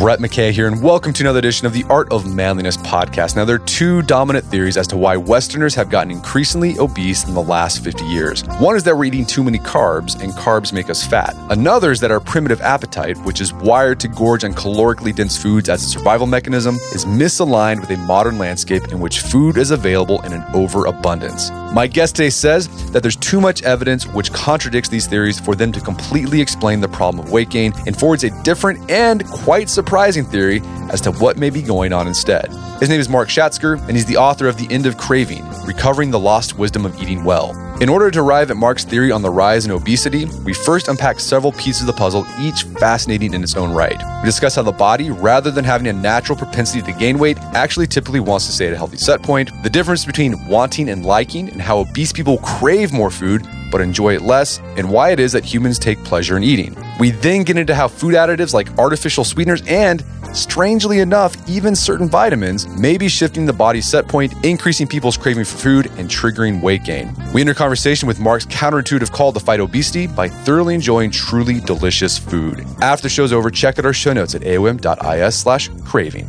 Brett McKay here, and welcome to another edition of the Art of Manliness podcast. Now, there are two dominant theories as to why Westerners have gotten increasingly obese in the last 50 years. One is that we're eating too many carbs, and carbs make us fat. Another is that our primitive appetite, which is wired to gorge on calorically dense foods as a survival mechanism, is misaligned with a modern landscape in which food is available in an overabundance. My guest today says that there's too much evidence which contradicts these theories for them to completely explain the problem of weight gain and forwards a different and quite surprising theory as to what may be going on instead. His name is Mark Schatzker, and he's the author of The End of Craving Recovering the Lost Wisdom of Eating Well. In order to arrive at Mark's theory on the rise in obesity, we first unpack several pieces of the puzzle, each fascinating in its own right. We discuss how the body, rather than having a natural propensity to gain weight, actually typically wants to stay at a healthy set point, the difference between wanting and liking, and how obese people crave more food but enjoy it less, and why it is that humans take pleasure in eating. We then get into how food additives like artificial sweeteners and, strangely enough, even certain vitamins may be shifting the body's set point, increasing people's craving for food and triggering weight gain. We enter conversation with Mark's counterintuitive call to fight obesity by thoroughly enjoying truly delicious food. After the show's over, check out our show notes at aom.is slash craving.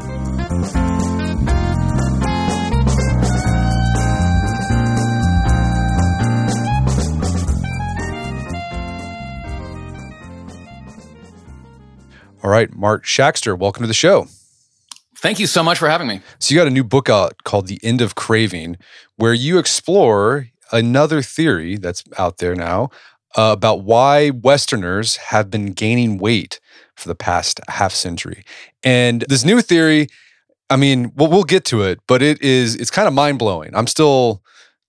All right, Mark Schatzker, welcome to the show. Thank you so much for having me. So, you got a new book out called The End of Craving, where you explore another theory that's out there now uh, about why Westerners have been gaining weight for the past half century. And this new theory, I mean, we'll, we'll get to it, but it is it's kind of mind blowing. I'm still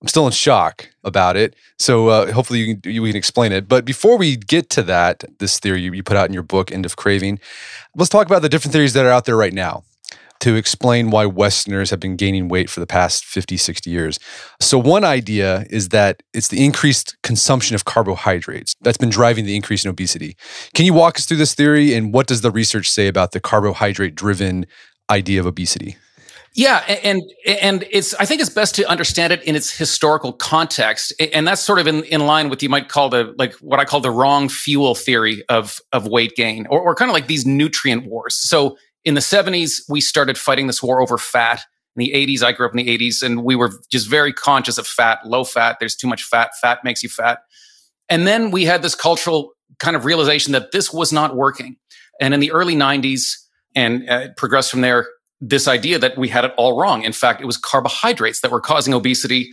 I'm still in shock about it. So uh, hopefully you can, you can explain it. But before we get to that, this theory you, put out in your book, End of Craving, let's talk about the different theories that are out there right now to explain why Westerners have been gaining weight for the past 50, 60 years. So, one idea is that it's the increased consumption of carbohydrates that's been driving the increase in obesity. Can you walk us through this theory and what does the research say about the carbohydrate driven idea of obesity? Yeah, and and it's I think it's best to understand it in its historical context, and that's sort of in, in line with you might call the like what I call the wrong fuel theory of of weight gain, or, or kind of like these nutrient wars. So in the 70s, we started fighting this war over fat. In the 80s, I grew up in the 80s, and we were just very conscious of fat, low fat. There's too much fat. Fat makes you fat. And then we had this cultural kind of realization that this was not working. And in the early 90s, and uh, progressed from there this idea that we had it all wrong. In fact, it was carbohydrates that were causing obesity.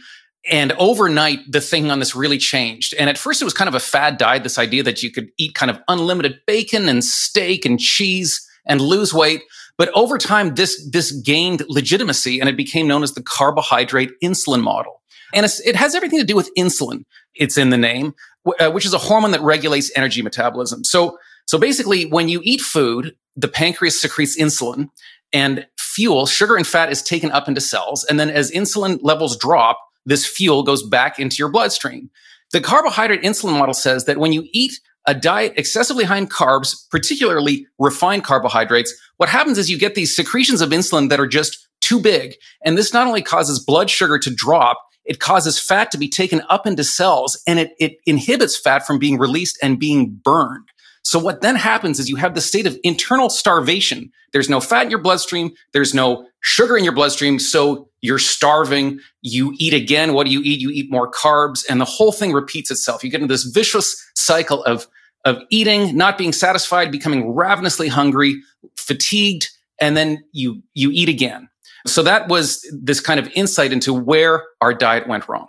And overnight, the thing on this really changed. And at first, it was kind of a fad diet, this idea that you could eat kind of unlimited bacon and steak and cheese and lose weight. But over time, this, this gained legitimacy and it became known as the carbohydrate insulin model. And it has everything to do with insulin. It's in the name, uh, which is a hormone that regulates energy metabolism. So, so basically, when you eat food, the pancreas secretes insulin and fuel, sugar and fat is taken up into cells. And then as insulin levels drop, this fuel goes back into your bloodstream. The carbohydrate insulin model says that when you eat a diet excessively high in carbs, particularly refined carbohydrates, what happens is you get these secretions of insulin that are just too big. And this not only causes blood sugar to drop, it causes fat to be taken up into cells and it, it inhibits fat from being released and being burned. So what then happens is you have the state of internal starvation. There's no fat in your bloodstream. There's no sugar in your bloodstream. So you're starving. You eat again. What do you eat? You eat more carbs and the whole thing repeats itself. You get into this vicious cycle of, of eating, not being satisfied, becoming ravenously hungry, fatigued, and then you, you eat again. So that was this kind of insight into where our diet went wrong.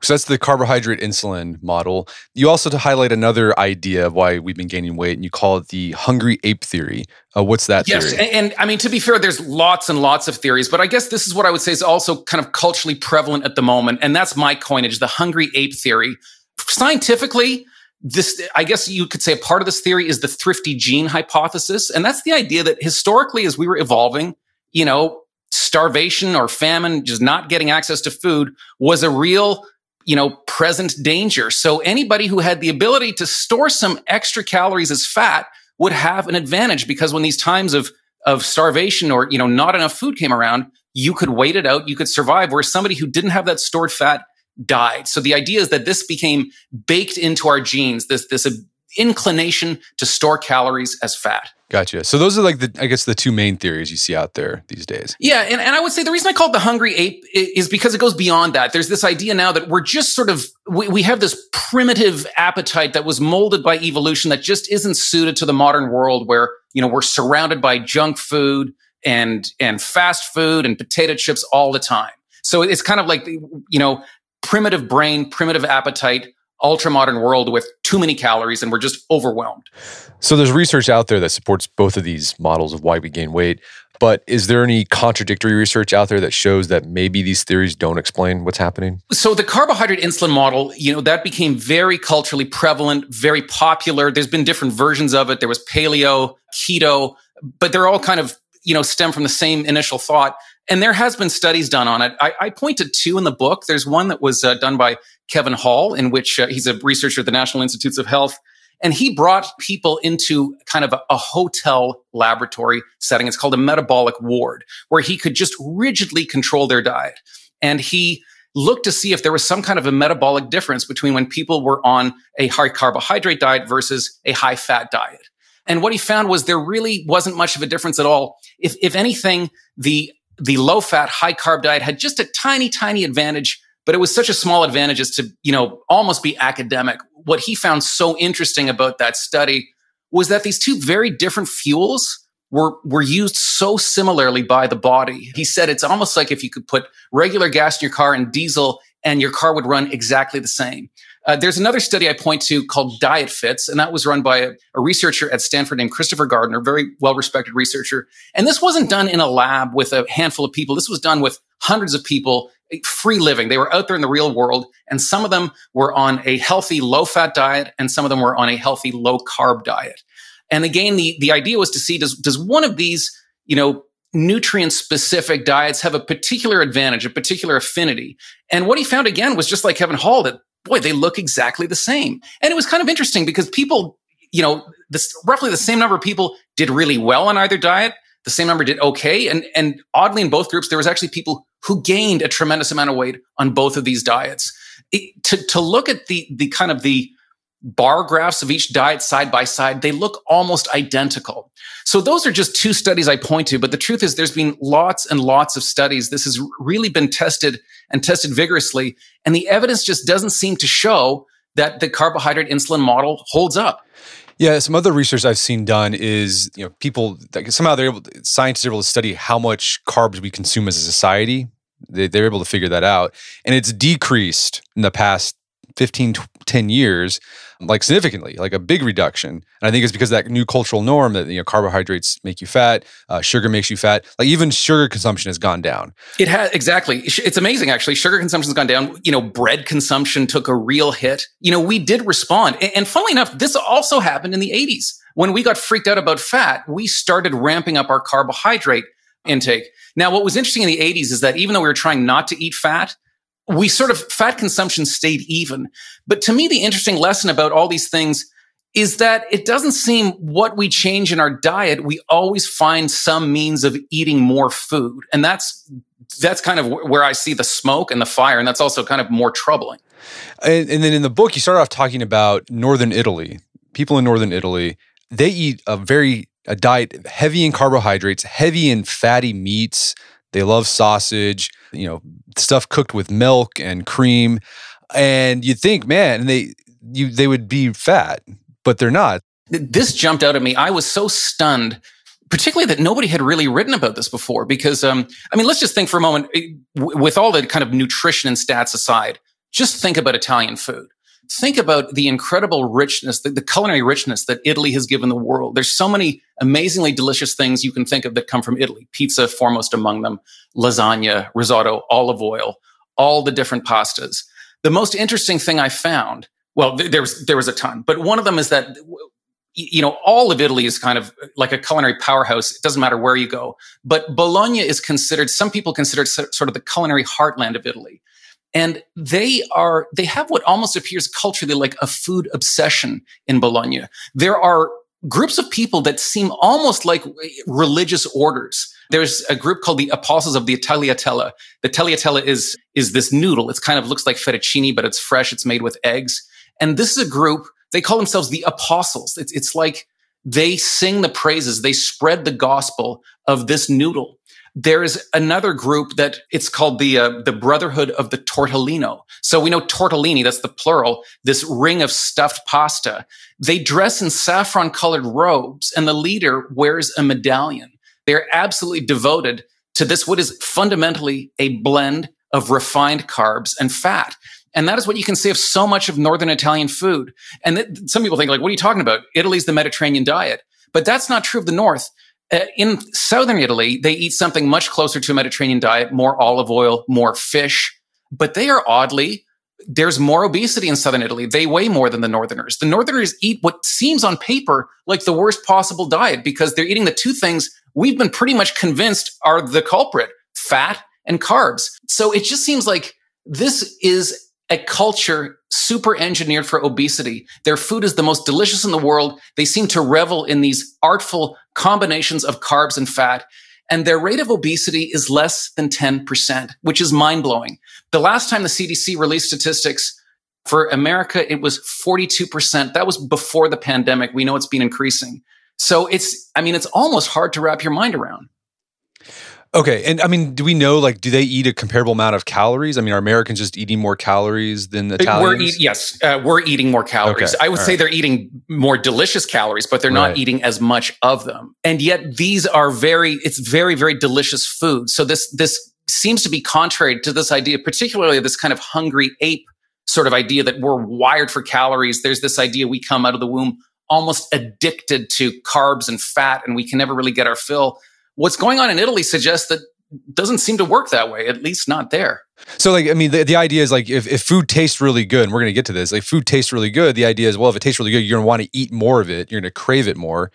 So that's the carbohydrate insulin model. You also to highlight another idea of why we've been gaining weight, and you call it the hungry ape theory. Uh, what's that yes, theory? And, and I mean to be fair, there's lots and lots of theories, but I guess this is what I would say is also kind of culturally prevalent at the moment, and that's my coinage, the hungry ape theory. Scientifically, this i guess you could say a part of this theory is the thrifty gene hypothesis and that's the idea that historically as we were evolving you know starvation or famine just not getting access to food was a real you know, present danger. So anybody who had the ability to store some extra calories as fat would have an advantage because when these times of of starvation or you know not enough food came around, you could wait it out, you could survive. Where somebody who didn't have that stored fat died. So the idea is that this became baked into our genes. This this inclination to store calories as fat. Gotcha. So those are like the, I guess, the two main theories you see out there these days. Yeah, and, and I would say the reason I call it the hungry ape is because it goes beyond that. There's this idea now that we're just sort of we, we have this primitive appetite that was molded by evolution that just isn't suited to the modern world where you know we're surrounded by junk food and and fast food and potato chips all the time. So it's kind of like you know primitive brain, primitive appetite ultra modern world with too many calories and we're just overwhelmed. So there's research out there that supports both of these models of why we gain weight. But is there any contradictory research out there that shows that maybe these theories don't explain what's happening? So the carbohydrate insulin model, you know, that became very culturally prevalent, very popular. There's been different versions of it. There was paleo, keto, but they're all kind of, you know, stem from the same initial thought. And there has been studies done on it. I, I pointed two in the book. There's one that was uh, done by Kevin Hall, in which uh, he's a researcher at the National Institutes of Health. And he brought people into kind of a, a, hotel laboratory setting. It's called a metabolic ward, where he could just rigidly control their diet. And he looked to see if there was some kind of a metabolic difference between when people were on a high carbohydrate diet versus a high fat diet. And what he found was there really wasn't much of a difference at all. If, if anything, the, the low fat, high carb diet had just a tiny, tiny advantage but it was such a small advantage as to, you know, almost be academic. What he found so interesting about that study was that these two very different fuels were, were used so similarly by the body. He said it's almost like if you could put regular gas in your car and diesel and your car would run exactly the same. Uh, there's another study I point to called Diet Fits, and that was run by a, a researcher at Stanford named Christopher Gardner, very well respected researcher. And this wasn't done in a lab with a handful of people. This was done with hundreds of people free living. They were out there in the real world, and some of them were on a healthy low fat diet, and some of them were on a healthy low carb diet. And again, the, the idea was to see does, does one of these, you know, nutrient specific diets have a particular advantage, a particular affinity? And what he found again was just like Kevin Hall that, boy, they look exactly the same. And it was kind of interesting because people, you know, this roughly the same number of people did really well on either diet. The same number did okay. And, and oddly, in both groups, there was actually people who gained a tremendous amount of weight on both of these diets. It, to, to look at the, the kind of the bar graphs of each diet side by side, they look almost identical. So those are just two studies I point to. But the truth is there's been lots and lots of studies. This has really been tested and tested vigorously. And the evidence just doesn't seem to show that the carbohydrate insulin model holds up. Yeah, some other research I've seen done is you know people somehow they're able scientists are able to study how much carbs we consume as a society. They, they're able to figure that out, and it's decreased in the past 15, 10 years like significantly, like a big reduction. And I think it's because that new cultural norm that you know carbohydrates make you fat, uh, sugar makes you fat. Like even sugar consumption has gone down. It has exactly. It's amazing actually. Sugar consumption's gone down. You know, bread consumption took a real hit. You know, we did respond, and, and funnily enough, this also happened in the '80s when we got freaked out about fat. We started ramping up our carbohydrate intake. Now, what was interesting in the 80s is that even though we were trying not to eat fat, we sort of fat consumption stayed even. But to me, the interesting lesson about all these things is that it doesn't seem what we change in our diet, we always find some means of eating more food. And that's that's kind of where I see the smoke and the fire, and that's also kind of more troubling. And, and then in the book, you start off talking about northern Italy. People in northern Italy, they eat a very a diet heavy in carbohydrates, heavy in fatty meats. They love sausage you know, stuff cooked with milk and cream. And you'd think, man, they you they would be fat, but they're not. This jumped out at me. I was so stunned particularly that nobody had really written about this before because um, i mean let's just think for a moment eh, with all the kind of nutrition and stats aside just think about italian food think about the incredible richness, the, the, culinary richness that Italy has given the world. There's so many amazingly delicious things you can think of that come from Italy. Pizza, foremost among them, lasagna, risotto, olive oil, all the different pastas. The most interesting thing I found, well, th- there was there was a ton, but one of them is that you know all of Italy is kind of like a culinary powerhouse. It doesn't matter where you go, but Bologna is considered. Some people consider it sort of the culinary heartland of Italy and they are, they have what almost appears culturally like a food obsession in Bologna. There are groups of people that seem almost like religious orders. There's a group called the Apostles of the Tagliatella. The Tagliatella is, is this noodle. It kind of looks like fettuccine, but it's fresh. It's made with eggs. And this is a group, they call themselves the Apostles. It's, it's like they sing the praises, they spread the gospel of this noodle. There is another group that it's called the uh, the Brotherhood of the Tortellino. So we know tortellini, that's the plural, this ring of stuffed pasta. They dress in saffron colored robes and the leader wears a medallion. They're absolutely devoted to this, what is fundamentally a blend of refined carbs and fat. And that is what you can see of so much of Northern Italian food. And th- some people think like, what are you talking about? Italy's the Mediterranean diet. But that's not true of the North. Uh, in Southern Italy, they eat something much closer to a Mediterranean diet, more olive oil, more fish. But they are oddly, there's more obesity in Southern Italy. They weigh more than the Northerners. The Northerners eat what seems on paper like the worst possible diet because they're eating the two things we've been pretty much convinced are the culprit fat and carbs. So it just seems like this is a culture super engineered for obesity. Their food is the most delicious in the world. They seem to revel in these artful combinations of carbs and fat. And their rate of obesity is less than 10%, which is mind blowing. The last time the CDC released statistics for America, it was 42%. That was before the pandemic. We know it's been increasing. So it's, I mean, it's almost hard to wrap your mind around. Okay, and I mean, do we know like do they eat a comparable amount of calories? I mean, are Americans just eating more calories than Italians? We're eat, yes, uh, we're eating more calories. Okay. I would All say right. they're eating more delicious calories, but they're not right. eating as much of them. And yet, these are very it's very very delicious food. So this this seems to be contrary to this idea, particularly this kind of hungry ape sort of idea that we're wired for calories. There's this idea we come out of the womb almost addicted to carbs and fat, and we can never really get our fill what's going on in Italy suggests that doesn't seem to work that way, at least not there. So, like, I mean, the, the idea is like if, if food tastes really good, and we're going to get to this, like, food tastes really good, the idea is, well, if it tastes really good, you're going to want to eat more of it. You're going to crave it more.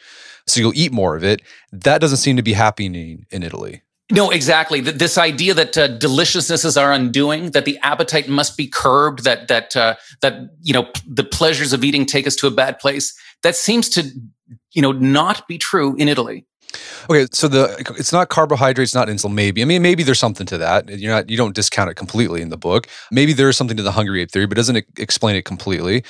So you'll eat more of it. That doesn't seem to be happening in Italy. No, exactly. This idea that uh, deliciousness is our undoing, that the appetite must be curbed, that that uh, that you know the pleasures of eating take us to a bad place. That seems to you know not be true in Italy. Okay, so the it's not carbohydrates, not insulin. Maybe I mean maybe there's something to that. You're not you don't discount it completely in the book. Maybe there is something to the hungry ape theory, but doesn't explain it completely.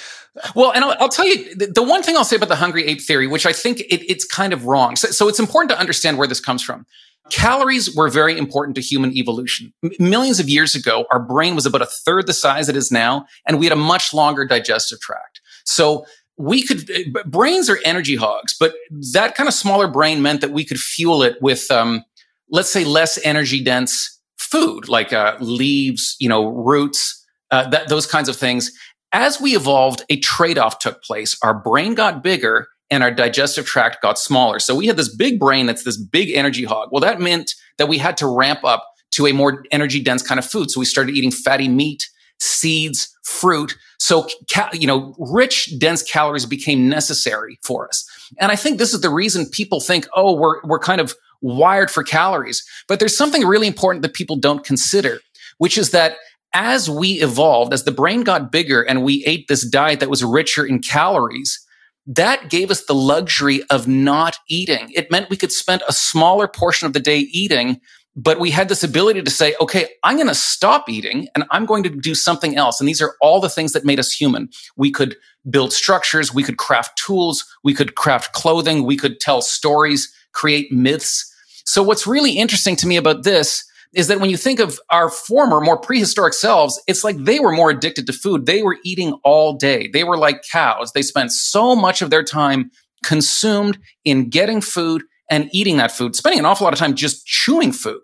Well, and I'll, I'll tell you the, the, one thing I'll say about the hungry ape theory, which I think it, it's kind of wrong. So, so it's important to understand where this comes from. Calories were very important to human evolution. M- millions of years ago, our brain was about a third the size it is now, and we had a much longer digestive tract. So we could brains are energy hogs, but that kind of smaller brain meant that we could fuel it with, um, let's say, less energy dense food like uh, leaves, you know, roots, uh, that, those kinds of things. As we evolved, a trade off took place. Our brain got bigger and our digestive tract got smaller. So we had this big brain that's this big energy hog. Well, that meant that we had to ramp up to a more energy dense kind of food. So we started eating fatty meat, seeds, fruit. So, you know, rich, dense calories became necessary for us. And I think this is the reason people think, oh, we're, we're kind of wired for calories. But there's something really important that people don't consider, which is that as we evolved, as the brain got bigger and we ate this diet that was richer in calories, that gave us the luxury of not eating. It meant we could spend a smaller portion of the day eating but we had this ability to say, okay, I'm going to stop eating and I'm going to do something else. And these are all the things that made us human. We could build structures. We could craft tools. We could craft clothing. We could tell stories, create myths. So what's really interesting to me about this is that when you think of our former, more prehistoric selves, it's like they were more addicted to food. They were eating all day. They were like cows. They spent so much of their time consumed in getting food and eating that food, spending an awful lot of time just chewing food.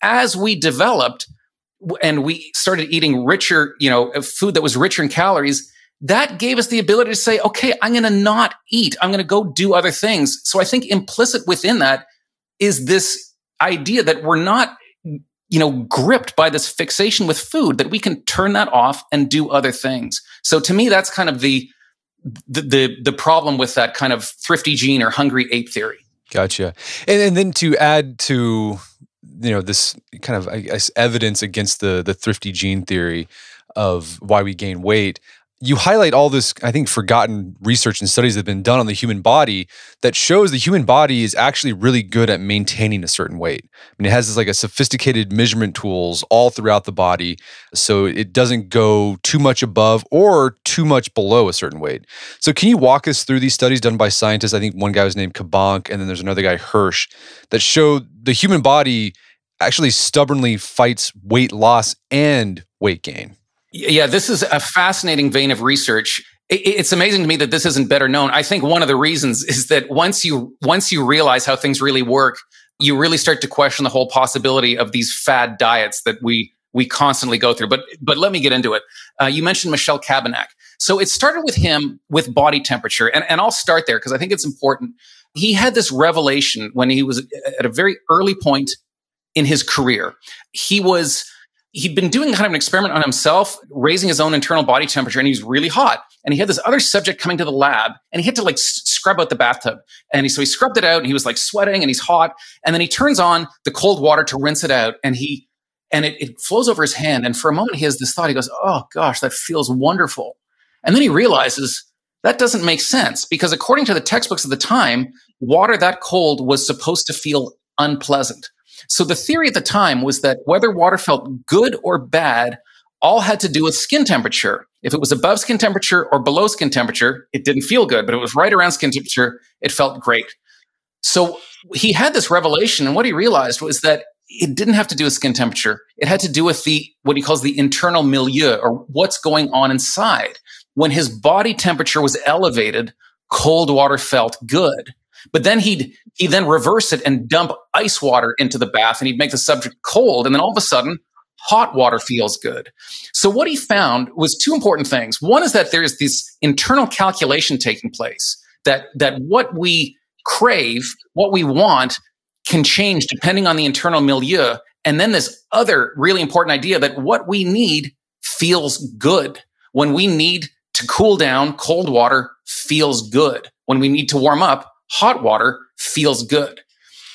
As we developed and we started eating richer, you know, uh, food that was richer in calories, that gave us the ability to say, okay, I'm going to not eat. I'm going to go do other things. So I think implicit within that is this idea that we're not, you know, gripped by this fixation with food, that we can turn that off and do other things. So to me, that's kind of the, the, the, the problem with that kind of thrifty gene or hungry ape theory. Gotcha. And, and then to add to you know this kind of I guess evidence against the the thrifty gene theory of why we gain weight. You highlight all this, I think, forgotten research and studies that have been done on the human body that shows the human body is actually really good at maintaining a certain weight. I mean, it has this like a sophisticated measurement tools all throughout the body, so it doesn't go too much above or too much below a certain weight. So, can you walk us through these studies done by scientists? I think one guy was named Cabanac, and then there's another guy Hirsch that show the human body actually stubbornly fights weight loss and weight gain. Yeah, this is a fascinating vein of research. It's amazing to me that this isn't better known. I think one of the reasons is that once you once you realize how things really work, you really start to question the whole possibility of these fad diets that we we constantly go through. But but let me get into it. Uh, you mentioned Michel Cabanac. So it started with him with body temperature, and, and I'll start there because I think it's important. He had this revelation when he was at a very early point in his career. He was he'd been doing kind of an experiment on himself, raising his own internal body temperature, and he was really hot. And he had this other subject coming to the lab, and he had to like scrub out the bathtub. And he, so he scrubbed it out, and he was like sweating, and he's hot. And then he turns on the cold water to rinse it out, and he and it, it flows over his hand. And for a moment, he has this thought. He goes, "Oh gosh, that feels wonderful." And then he realizes that doesn't make sense because according to the textbooks of the time, water that cold was supposed to feel unpleasant. So the theory at the time was that whether water felt good or bad all had to do with skin temperature. If it was above skin temperature or below skin temperature, it didn't feel good, but it was right around skin temperature, it felt great. So he had this revelation, and what he realized was that it didn't have to do with skin temperature. It had to do with the what he calls the internal milieu or what's going on inside. When his body temperature was elevated, cold water felt good. But then he'd he then reverse it and dump ice water into the bath and he'd make the subject cold. And then all of a sudden, hot water feels good. So what he found was two important things. One is that there's this internal calculation taking place that that what we crave, what we want can change depending on the internal milieu. And then this other really important idea that what we need feels good. When we need to cool down, cold water feels good. When we need to warm up, hot water feels good.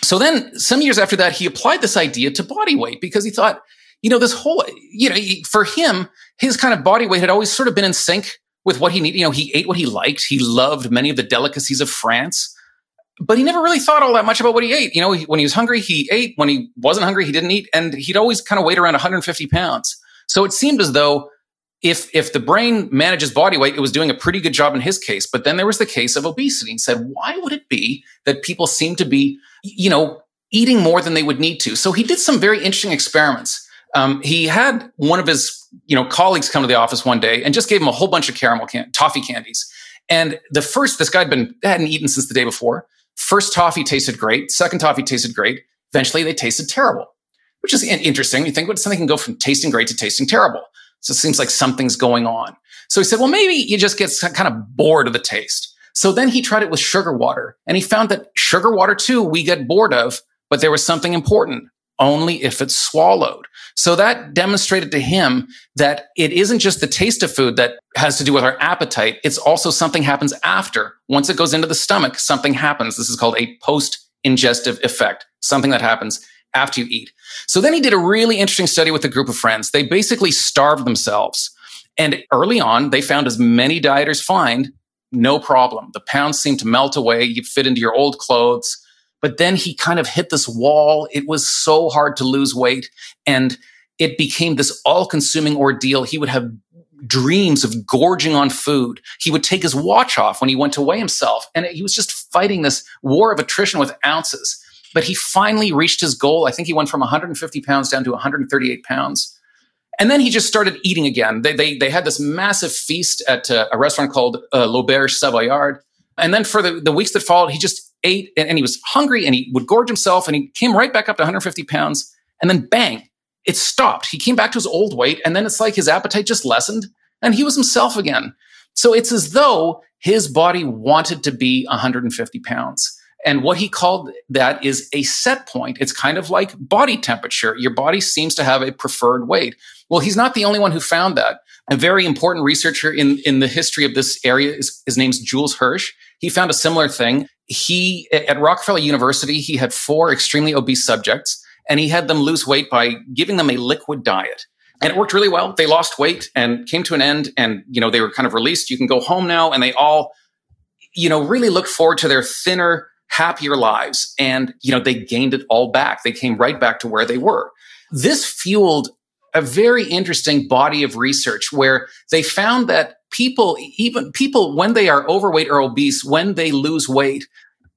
So then some years after that, he applied this idea to body weight because he thought, you know, this whole, you know, for him, his kind of body weight had always sort of been in sync with what he needed. You know, he ate what he liked. He loved many of the delicacies of France, but he never really thought all that much about what he ate. You know, when he was hungry, he ate. When he wasn't hungry, he didn't eat. And he'd always kind of weighed around 150 pounds. So it seemed as though if if the brain manages body weight, it was doing a pretty good job in his case. But then there was the case of obesity. He said, why would it be that people seem to be, you know, eating more than they would need to? So he did some very interesting experiments. Um, he had one of his, you know, colleagues come to the office one day and just gave him a whole bunch of caramel can- toffee candies. And the first, this guy had been hadn't eaten since the day before. First toffee tasted great. Second toffee tasted great. Eventually, they tasted terrible, which is interesting. You think, what something can go from tasting great to tasting terrible? So it seems like something's going on. So he said, well, maybe you just get kind of bored of the taste. So then he tried it with sugar water and he found that sugar water too, we get bored of, but there was something important only if it's swallowed. So that demonstrated to him that it isn't just the taste of food that has to do with our appetite. It's also something happens after. Once it goes into the stomach, something happens. This is called a post ingestive effect, something that happens after you eat. So then he did a really interesting study with a group of friends. They basically starved themselves. And early on, they found as many dieters find, no problem. The pounds seemed to melt away. You fit into your old clothes. But then he kind of hit this wall. It was so hard to lose weight. And it became this all consuming ordeal. He would have dreams of gorging on food. He would take his watch off when he went to weigh himself. And he was just fighting this war of attrition with ounces. But he finally reached his goal. I think he went from 150 pounds down to 138 pounds. And then he just started eating again. They, they, they had this massive feast at uh, a restaurant called uh, L'Auberge Savoyard. And then for the, the weeks that followed, he just ate and, and he was hungry and he would gorge himself and he came right back up to 150 pounds. And then bang, it stopped. He came back to his old weight. And then it's like his appetite just lessened and he was himself again. So it's as though his body wanted to be 150 pounds. And what he called that is a set point. It's kind of like body temperature. Your body seems to have a preferred weight. Well, he's not the only one who found that. A very important researcher in, in the history of this area is his name's Jules Hirsch. He found a similar thing. He at Rockefeller University, he had four extremely obese subjects and he had them lose weight by giving them a liquid diet. and it worked really well. They lost weight and came to an end and, you know, they were kind of released. You can go home now. And they all, you know, really looked forward to their thinner, happier lives. And, you know, they gained it all back. They came right back to where they were. This fueled a very interesting body of research where they found that people, even people, when they are overweight or obese, when they lose weight,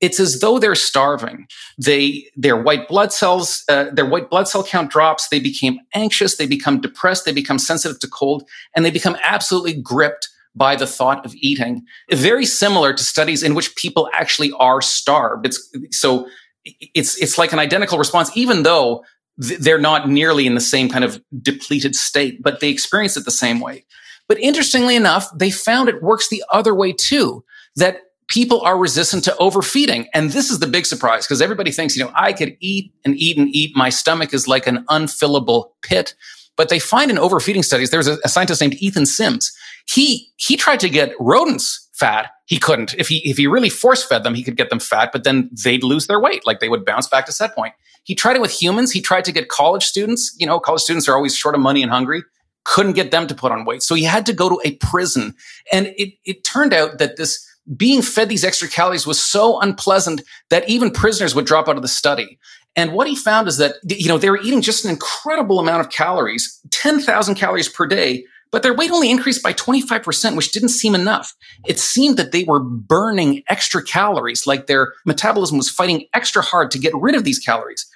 it's as though they're starving. They their white blood cells, uh, their white blood cell count drops. They become anxious. They become depressed. They become sensitive to cold, and they become absolutely gripped by the thought of eating. Very similar to studies in which people actually are starved. It's so it's it's like an identical response, even though they're not nearly in the same kind of depleted state, but they experience it the same way. But interestingly enough, they found it works the other way too. That people are resistant to overfeeding. And this is the big surprise because everybody thinks, you know, I could eat and eat and eat. My stomach is like an unfillable pit. But they find in overfeeding studies, there's a, a scientist named Ethan Sims. He, he tried to get rodents fat. He couldn't. If he, if he really force fed them, he could get them fat, but then they'd lose their weight. Like they would bounce back to set point. He tried it with humans. He tried to get college students. You know, college students are always short of money and hungry couldn't get them to put on weight. So he had to go to a prison. And it, it turned out that this being fed these extra calories was so unpleasant that even prisoners would drop out of the study. And what he found is that, you know, they were eating just an incredible amount of calories, 10,000 calories per day, but their weight only increased by 25%, which didn't seem enough. It seemed that they were burning extra calories, like their metabolism was fighting extra hard to get rid of these calories.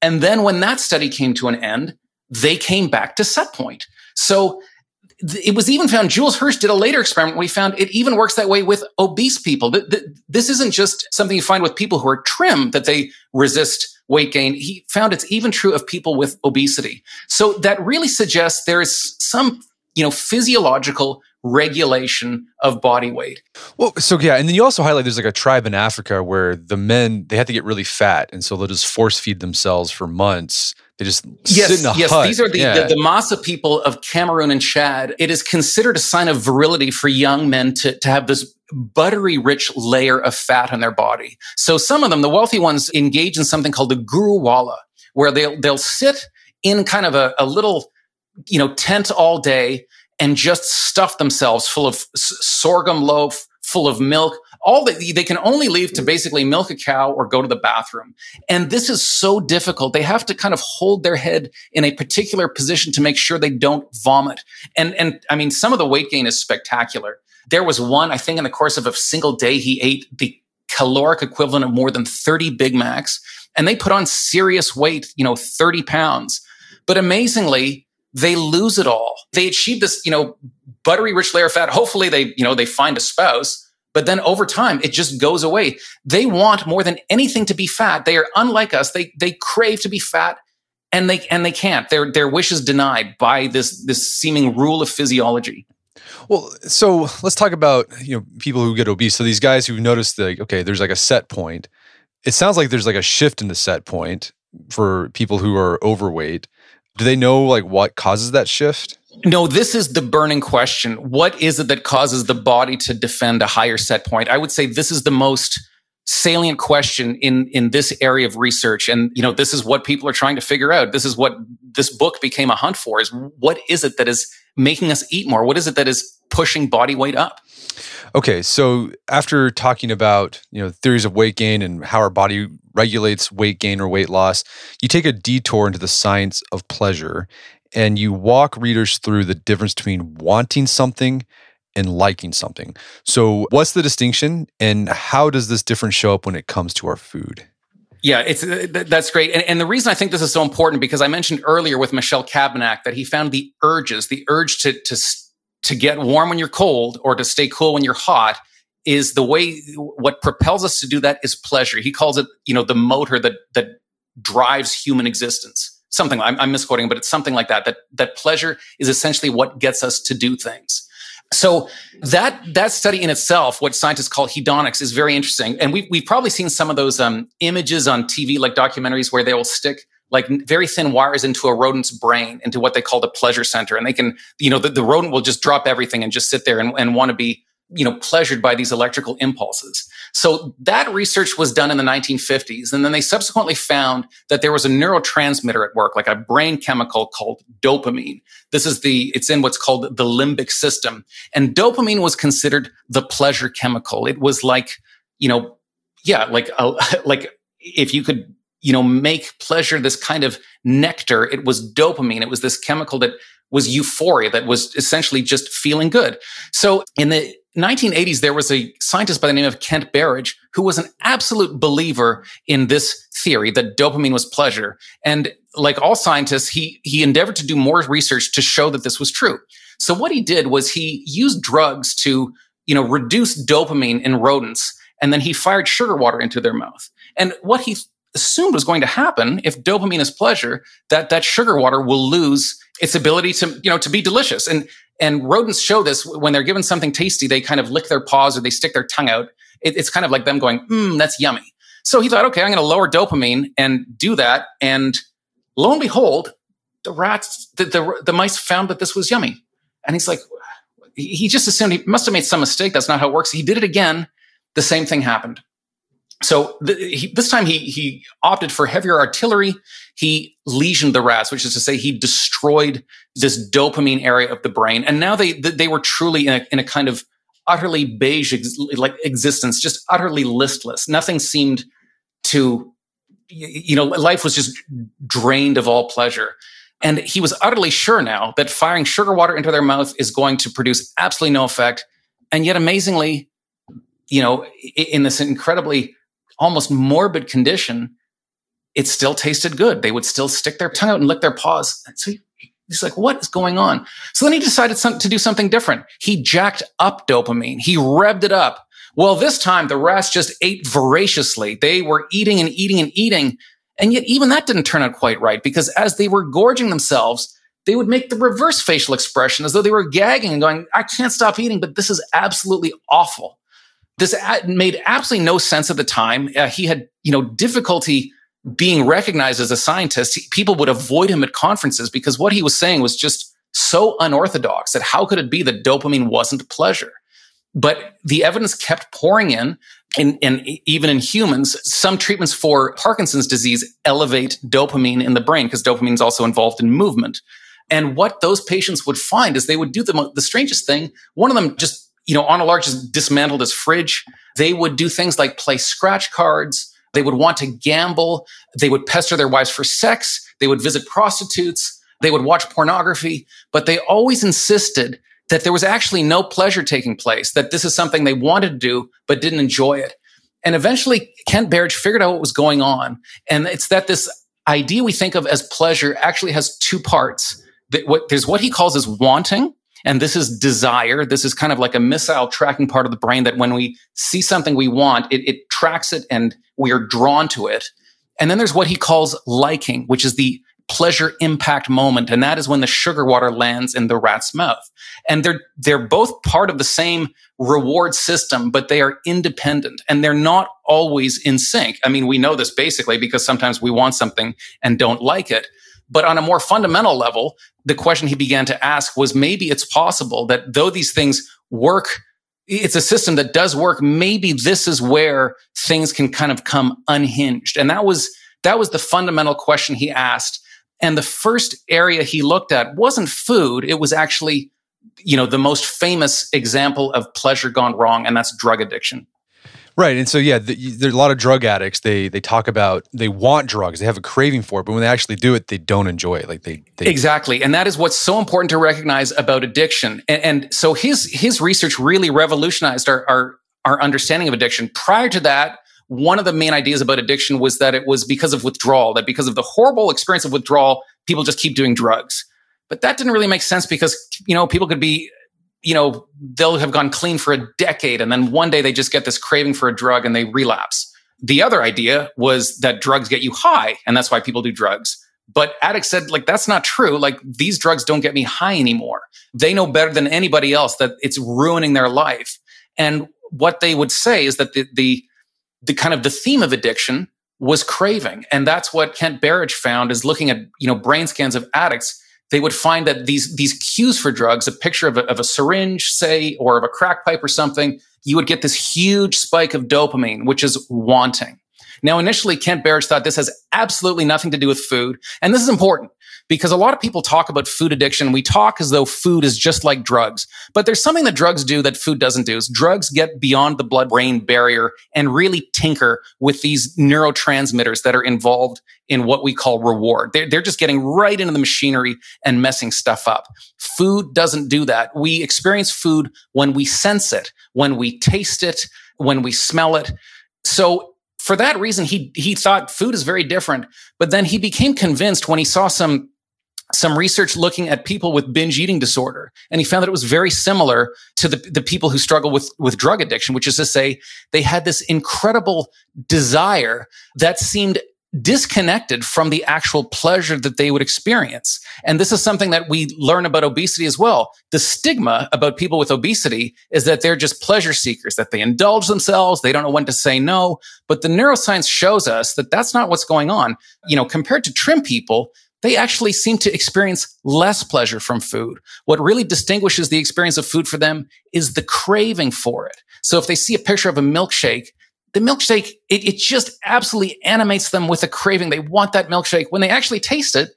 And then when that study came to an end, they came back to set point. So it was even found, Jules Hirsch did a later experiment. We found it even works that way with obese people. This isn't just something you find with people who are trim that they resist weight gain. He found it's even true of people with obesity. So that really suggests there is some, you know, physiological regulation of body weight. Well, so yeah, and then you also highlight there's like a tribe in Africa where the men they have to get really fat, and so they'll just force feed themselves for months they just yes, yes. Hut. These are the, yeah. the, the Massa people of Cameroon and Chad. It is considered a sign of virility for young men to, to have this buttery rich layer of fat on their body. So some of them, the wealthy ones, engage in something called the guru wala, where they'll they'll sit in kind of a, a little, you know, tent all day and just stuff themselves full of sorghum loaf, full of milk, all that they can only leave to basically milk a cow or go to the bathroom. And this is so difficult. They have to kind of hold their head in a particular position to make sure they don't vomit. And, and I mean, some of the weight gain is spectacular. There was one, I think in the course of a single day, he ate the caloric equivalent of more than 30 Big Macs and they put on serious weight, you know, 30 pounds. But amazingly, they lose it all. They achieve this, you know, buttery rich layer of fat. Hopefully they, you know, they find a spouse, but then over time it just goes away. They want more than anything to be fat. They are unlike us. They they crave to be fat and they and they can't. Their their wish is denied by this this seeming rule of physiology. Well, so let's talk about you know people who get obese. So these guys who've noticed like okay, there's like a set point. It sounds like there's like a shift in the set point for people who are overweight. Do they know like what causes that shift? No, this is the burning question. What is it that causes the body to defend a higher set point? I would say this is the most salient question in in this area of research and you know this is what people are trying to figure out this is what this book became a hunt for is what is it that is making us eat more what is it that is pushing body weight up okay so after talking about you know theories of weight gain and how our body regulates weight gain or weight loss you take a detour into the science of pleasure and you walk readers through the difference between wanting something and liking something. So, what's the distinction, and how does this difference show up when it comes to our food? Yeah, it's uh, that's great, and, and, the reason I think this is so important because I mentioned earlier with Michel Cabanac that he found the urges, the urge to to to get warm when you're cold or to stay cool when you're hot, is the way what propels us to do that is pleasure. He calls it, you know, the motor that that drives human existence something I'm, I'm misquoting, but it's something like that. That that pleasure is essentially what gets us to do things. So that that study in itself, what scientists call hedonics, is very interesting. And we've we've probably seen some of those um, images on TV, like documentaries, where they will stick like very thin wires into a rodent's brain, into what they call the pleasure center, and they can, you know, the, the rodent will just drop everything and just sit there and, and want to be you know, pleasured by these electrical impulses. So that research was done in the 1950s. And then they subsequently found that there was a neurotransmitter at work, like a brain chemical called dopamine. This is the, it's in what's called the limbic system. And dopamine was considered the pleasure chemical. It was like, you know, yeah, like, a, like if you could, you know, make pleasure this kind of nectar, it was dopamine. It was this chemical that was euphoria, that was essentially just feeling good. So in the 1980s, there was a scientist by the name of Kent Berridge who was an absolute believer in this theory that dopamine was pleasure. And like all scientists, he, he endeavored to do more research to show that this was true. So what he did was he used drugs to, you know, reduce dopamine in rodents. And then he fired sugar water into their mouth. And what he assumed was going to happen if dopamine is pleasure, that that sugar water will lose its ability to, you know, to be delicious. And and rodents show this when they're given something tasty, they kind of lick their paws or they stick their tongue out. It, it's kind of like them going, mmm, that's yummy. So he thought, okay, I'm going to lower dopamine and do that. And lo and behold, the rats, the, the, the mice found that this was yummy. And he's like, he just assumed he must have made some mistake. That's not how it works. He did it again. The same thing happened. So he, this time he he opted for heavier artillery. He lesioned the rats, which is to say he destroyed this dopamine area of the brain. And now they they were truly in a, in a kind of utterly beige ex, like existence, just utterly listless. Nothing seemed to you know life was just drained of all pleasure. And he was utterly sure now that firing sugar water into their mouth is going to produce absolutely no effect. And yet, amazingly, you know, in this incredibly almost morbid condition, it still tasted good. They would still stick their tongue out and lick their paws. And so he's like, what is going on? So then he decided some, to do something different. He jacked up dopamine. He revved it up. Well, this time the rats just ate voraciously. They were eating and eating and eating. And yet even that didn't turn out quite right because as they were gorging themselves, they would make the reverse facial expression as though they were gagging and going, I can't stop eating, but this is absolutely awful. This made absolutely no sense at the time. Uh, he had, you know, difficulty being recognized as a scientist. People would avoid him at conferences because what he was saying was just so unorthodox that how could it be that dopamine wasn't pleasure? But the evidence kept pouring in. And, and even in humans, some treatments for Parkinson's disease elevate dopamine in the brain because dopamine is also involved in movement. And what those patients would find is they would do the, the strangest thing. One of them just you know, on a Large just dismantled his fridge. They would do things like play scratch cards. They would want to gamble. They would pester their wives for sex. They would visit prostitutes. They would watch pornography, but they always insisted that there was actually no pleasure taking place, that this is something they wanted to do, but didn't enjoy it. And eventually Kent Berridge figured out what was going on. And it's that this idea we think of as pleasure actually has two parts. That what, there's what he calls as wanting, and this is desire. This is kind of like a missile tracking part of the brain that when we see something we want, it, it tracks it and we are drawn to it. And then there's what he calls liking, which is the pleasure impact moment. And that is when the sugar water lands in the rat's mouth. And they're, they're both part of the same reward system, but they are independent and they're not always in sync. I mean, we know this basically because sometimes we want something and don't like it. But on a more fundamental level, the question he began to ask was maybe it's possible that though these things work, it's a system that does work. Maybe this is where things can kind of come unhinged. And that was, that was the fundamental question he asked. And the first area he looked at wasn't food. It was actually, you know, the most famous example of pleasure gone wrong. And that's drug addiction. Right, and so yeah, the, there's a lot of drug addicts. They they talk about they want drugs, they have a craving for it, but when they actually do it, they don't enjoy it. Like they, they exactly, and that is what's so important to recognize about addiction. And, and so his his research really revolutionized our, our our understanding of addiction. Prior to that, one of the main ideas about addiction was that it was because of withdrawal, that because of the horrible experience of withdrawal, people just keep doing drugs. But that didn't really make sense because you know people could be you know, they'll have gone clean for a decade and then one day they just get this craving for a drug and they relapse. The other idea was that drugs get you high and that's why people do drugs. But addicts said, like, that's not true. Like, these drugs don't get me high anymore. They know better than anybody else that it's ruining their life. And what they would say is that the, the, the kind of the theme of addiction was craving. And that's what Kent Berridge found is looking at, you know, brain scans of addicts they would find that these, these cues for drugs, a picture of a, of a syringe, say, or of a crack pipe or something, you would get this huge spike of dopamine, which is wanting. Now, initially, Kent Berridge thought this has absolutely nothing to do with food. And this is important because a lot of people talk about food addiction. We talk as though food is just like drugs, but there's something that drugs do that food doesn't do. Is drugs get beyond the blood brain barrier and really tinker with these neurotransmitters that are involved in what we call reward. They're, they're just getting right into the machinery and messing stuff up. Food doesn't do that. We experience food when we sense it, when we taste it, when we smell it. So for that reason, he he thought food is very different. But then he became convinced when he saw some some research looking at people with binge eating disorder. And he found that it was very similar to the, the people who struggle with, with drug addiction, which is to say they had this incredible desire that seemed disconnected from the actual pleasure that they would experience. And this is something that we learn about obesity as well. The stigma about people with obesity is that they're just pleasure seekers, that they indulge themselves. They don't know when to say no. But the neuroscience shows us that that's not what's going on. You know, compared to trim people, they actually seem to experience less pleasure from food. What really distinguishes the experience of food for them is the craving for it. So if they see a picture of a milkshake, the milkshake, it, it just absolutely animates them with a craving. They want that milkshake. When they actually taste it,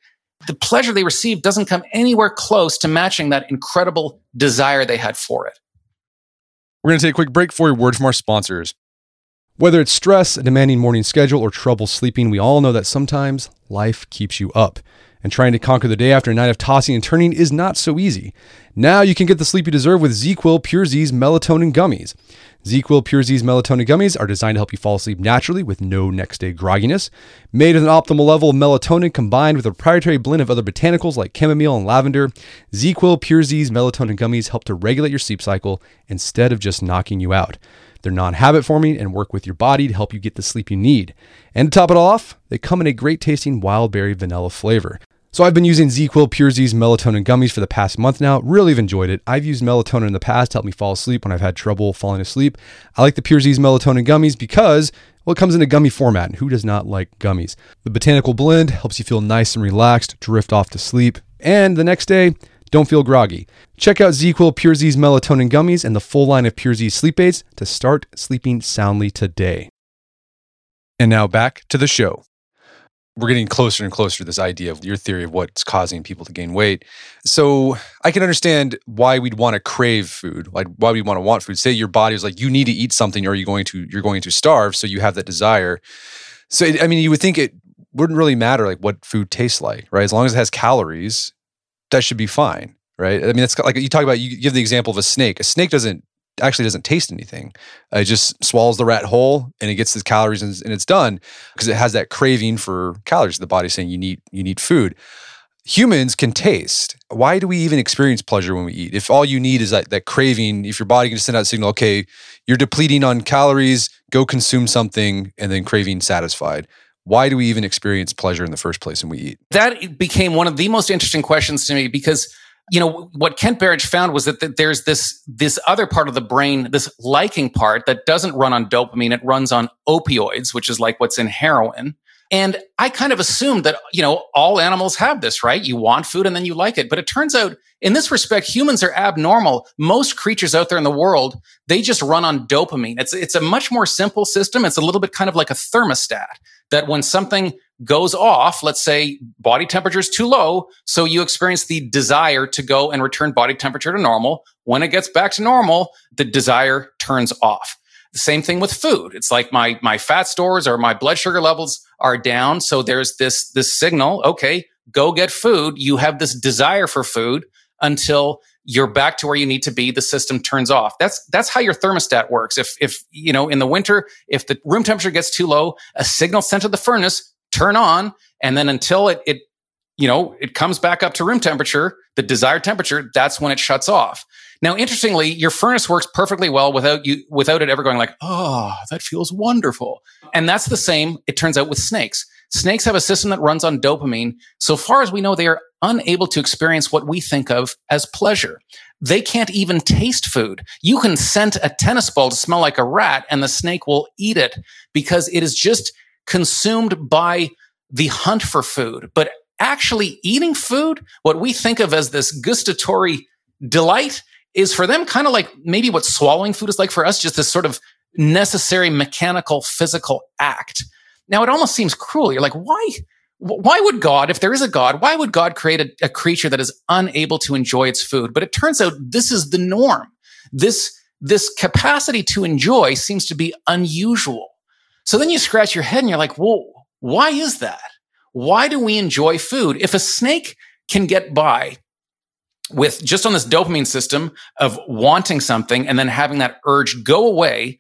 the pleasure they receive doesn't come anywhere close to matching that incredible desire they had for it. We're going to take a quick break for a word from our sponsors. Whether it's stress, a demanding morning schedule, or trouble sleeping, we all know that sometimes life keeps you up. And trying to conquer the day after a night of tossing and turning is not so easy. Now you can get the sleep you deserve with ZzzQuil Pure Z's melatonin gummies. ZzzQuil Pure Z's melatonin gummies are designed to help you fall asleep naturally with no next day grogginess. Made with an optimal level of melatonin combined with a proprietary blend of other botanicals like chamomile and lavender, ZzzQuil Pure Z's melatonin gummies help to regulate your sleep cycle instead of just knocking you out. They're non habit forming and work with your body to help you get the sleep you need. And to top it off, they come in a great tasting wild berry vanilla flavor. So I've been using ZzzQuil Pure Z's melatonin gummies for the past month now. Really have enjoyed it. I've used melatonin in the past to help me fall asleep when I've had trouble falling asleep. I like the Pure Z's melatonin gummies because well, it comes in a gummy format, and who does not like gummies? The botanical blend helps you feel nice and relaxed, drift off to sleep, and the next day, don't feel groggy. Check out ZzzQuil Pure Z's melatonin gummies and the full line of Pure Z sleep aids to start sleeping soundly today. And now back to the show. We're getting closer and closer to this idea of your theory of what's causing people to gain weight. So I can understand why we'd want to crave food, like why we want to want food. Say your body is like, you need to eat something, or you're going to you're going to starve, so you have that desire. So I mean, you would think it wouldn't really matter like what food tastes like, right? As long as it has calories, that should be fine, right? I mean, it's like you talk about. You give the example of a snake. A snake doesn't actually doesn't taste anything. It just swallows the rat whole and it gets the calories and, and it's done because it has that craving for calories. The body's saying you need you need food. Humans can taste. Why do we even experience pleasure when we eat? If all you need is that, that craving, if your body can send out a signal, okay, you're depleting on calories, go consume something, and then craving satisfied why do we even experience pleasure in the first place when we eat? That became one of the most interesting questions to me because you know what Kent Berridge found was that, that there's this this other part of the brain, this liking part that doesn't run on dopamine; it runs on opioids, which is like what's in heroin. And I kind of assumed that, you know, all animals have this, right? You want food and then you like it. But it turns out in this respect, humans are abnormal. Most creatures out there in the world, they just run on dopamine. It's, it's a much more simple system. It's a little bit kind of like a thermostat that when something goes off, let's say body temperature is too low. So you experience the desire to go and return body temperature to normal. When it gets back to normal, the desire turns off. The same thing with food. It's like my, my fat stores or my blood sugar levels are down. So there's this, this signal. Okay. Go get food. You have this desire for food until you're back to where you need to be. The system turns off. That's, that's how your thermostat works. If, if, you know, in the winter, if the room temperature gets too low, a signal sent to the furnace, turn on. And then until it, it, you know, it comes back up to room temperature, the desired temperature, that's when it shuts off. Now, interestingly, your furnace works perfectly well without you, without it ever going like, oh, that feels wonderful. And that's the same, it turns out, with snakes. Snakes have a system that runs on dopamine. So far as we know, they are unable to experience what we think of as pleasure. They can't even taste food. You can scent a tennis ball to smell like a rat and the snake will eat it because it is just consumed by the hunt for food. But actually eating food, what we think of as this gustatory delight, is for them kind of like maybe what swallowing food is like for us, just this sort of necessary mechanical physical act. Now it almost seems cruel. You're like, why? Why would God, if there is a God, why would God create a, a creature that is unable to enjoy its food? But it turns out this is the norm. This, this capacity to enjoy seems to be unusual. So then you scratch your head and you're like, well, why is that? Why do we enjoy food? If a snake can get by with just on this dopamine system of wanting something and then having that urge go away,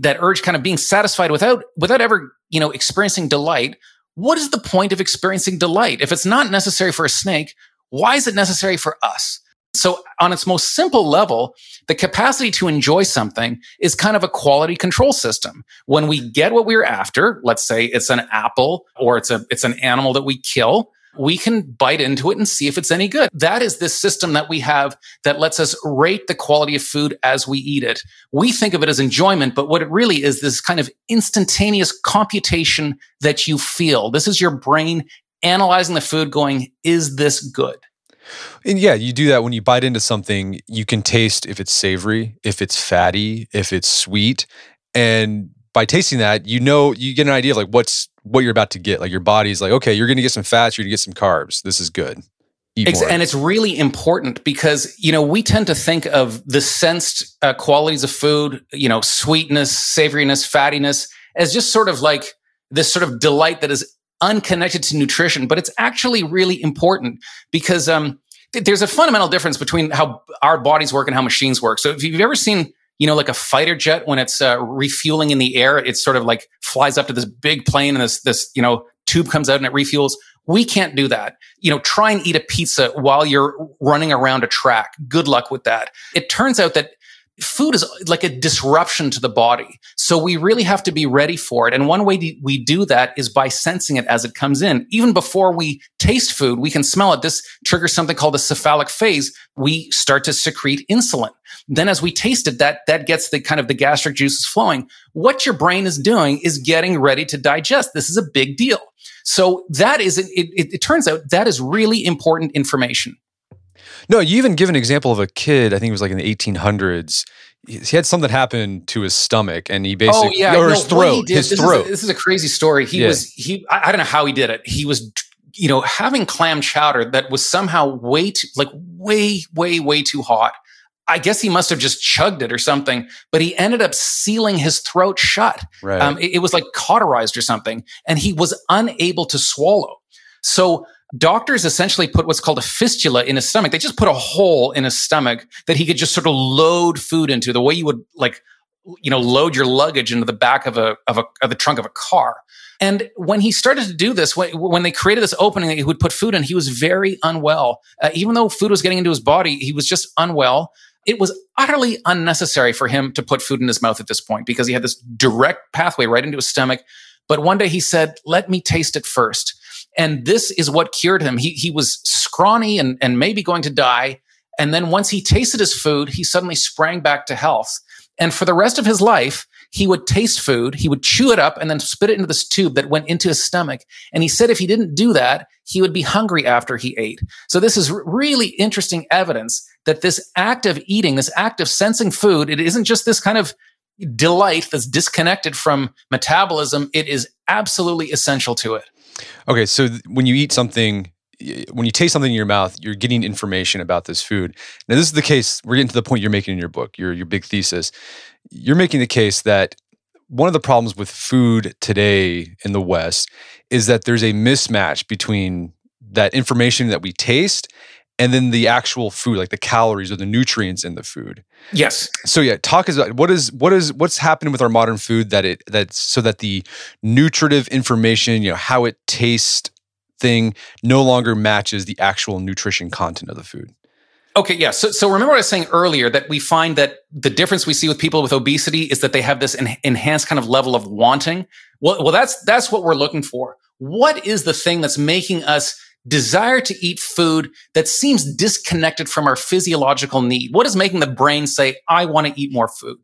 that urge kind of being satisfied without, without ever, you know, experiencing delight. What is the point of experiencing delight? If it's not necessary for a snake, why is it necessary for us? So on its most simple level, the capacity to enjoy something is kind of a quality control system. When we get what we're after, let's say it's an apple or it's a, it's an animal that we kill, we can bite into it and see if it's any good. That is this system that we have that lets us rate the quality of food as we eat it. We think of it as enjoyment, but what it really is this kind of instantaneous computation that you feel. This is your brain analyzing the food going, is this good? And yeah, you do that when you bite into something, you can taste if it's savory, if it's fatty, if it's sweet. And by tasting that, you know, you get an idea of like what's what you're about to get. Like your body's like, okay, you're going to get some fats, you're going to get some carbs. This is good. and it's really important because you know we tend to think of the sensed uh, qualities of food, you know, sweetness, savoriness, fattiness, as just sort of like this sort of delight that is unconnected to nutrition. But it's actually really important because um, th- there's a fundamental difference between how our bodies work and how machines work. So if you've ever seen you know, like a fighter jet when it's uh, refueling in the air, it sort of like flies up to this big plane and this, this, you know, tube comes out and it refuels. We can't do that. You know, try and eat a pizza while you're running around a track. Good luck with that. It turns out that food is like a disruption to the body. So we really have to be ready for it. And one way we do that is by sensing it as it comes in. Even before we taste food, we can smell it. This triggers something called the cephalic phase. We start to secrete insulin. Then as we taste it, that, that gets the kind of the gastric juices flowing. What your brain is doing is getting ready to digest. This is a big deal. So that is, it, it, it turns out that is really important information. No, you even give an example of a kid, I think it was like in the 1800s. He had something happen to his stomach and he basically, oh, yeah. or no, his throat, his this throat. Is a, this is a crazy story. He yeah. was, he, I, I don't know how he did it. He was, you know, having clam chowder that was somehow way too, like way, way, way too hot. I guess he must have just chugged it or something, but he ended up sealing his throat shut. Right. Um, it, it was like cauterized or something, and he was unable to swallow. So doctors essentially put what's called a fistula in his stomach. They just put a hole in his stomach that he could just sort of load food into the way you would like, you know, load your luggage into the back of a, of a, of the trunk of a car. And when he started to do this, when, when they created this opening that he would put food in, he was very unwell. Uh, even though food was getting into his body, he was just unwell. It was utterly unnecessary for him to put food in his mouth at this point because he had this direct pathway right into his stomach. But one day he said, let me taste it first. And this is what cured him. He, he was scrawny and, and maybe going to die. And then once he tasted his food, he suddenly sprang back to health. And for the rest of his life, he would taste food, he would chew it up and then spit it into this tube that went into his stomach. And he said if he didn't do that, he would be hungry after he ate. So this is really interesting evidence that this act of eating, this act of sensing food, it isn't just this kind of delight that's disconnected from metabolism. It is absolutely essential to it. Okay, so th- when you eat something, when you taste something in your mouth, you're getting information about this food. Now, this is the case. We're getting to the point you're making in your book, your your big thesis. You're making the case that one of the problems with food today in the West is that there's a mismatch between that information that we taste and then the actual food, like the calories or the nutrients in the food. Yes. So yeah, talk is about what is what is what's happening with our modern food that it that so that the nutritive information, you know, how it tastes thing no longer matches the actual nutrition content of the food. Okay, yeah. So, so remember what I was saying earlier that we find that the difference we see with people with obesity is that they have this en- enhanced kind of level of wanting. Well, well, that's that's what we're looking for. What is the thing that's making us desire to eat food that seems disconnected from our physiological need? What is making the brain say, I want to eat more food?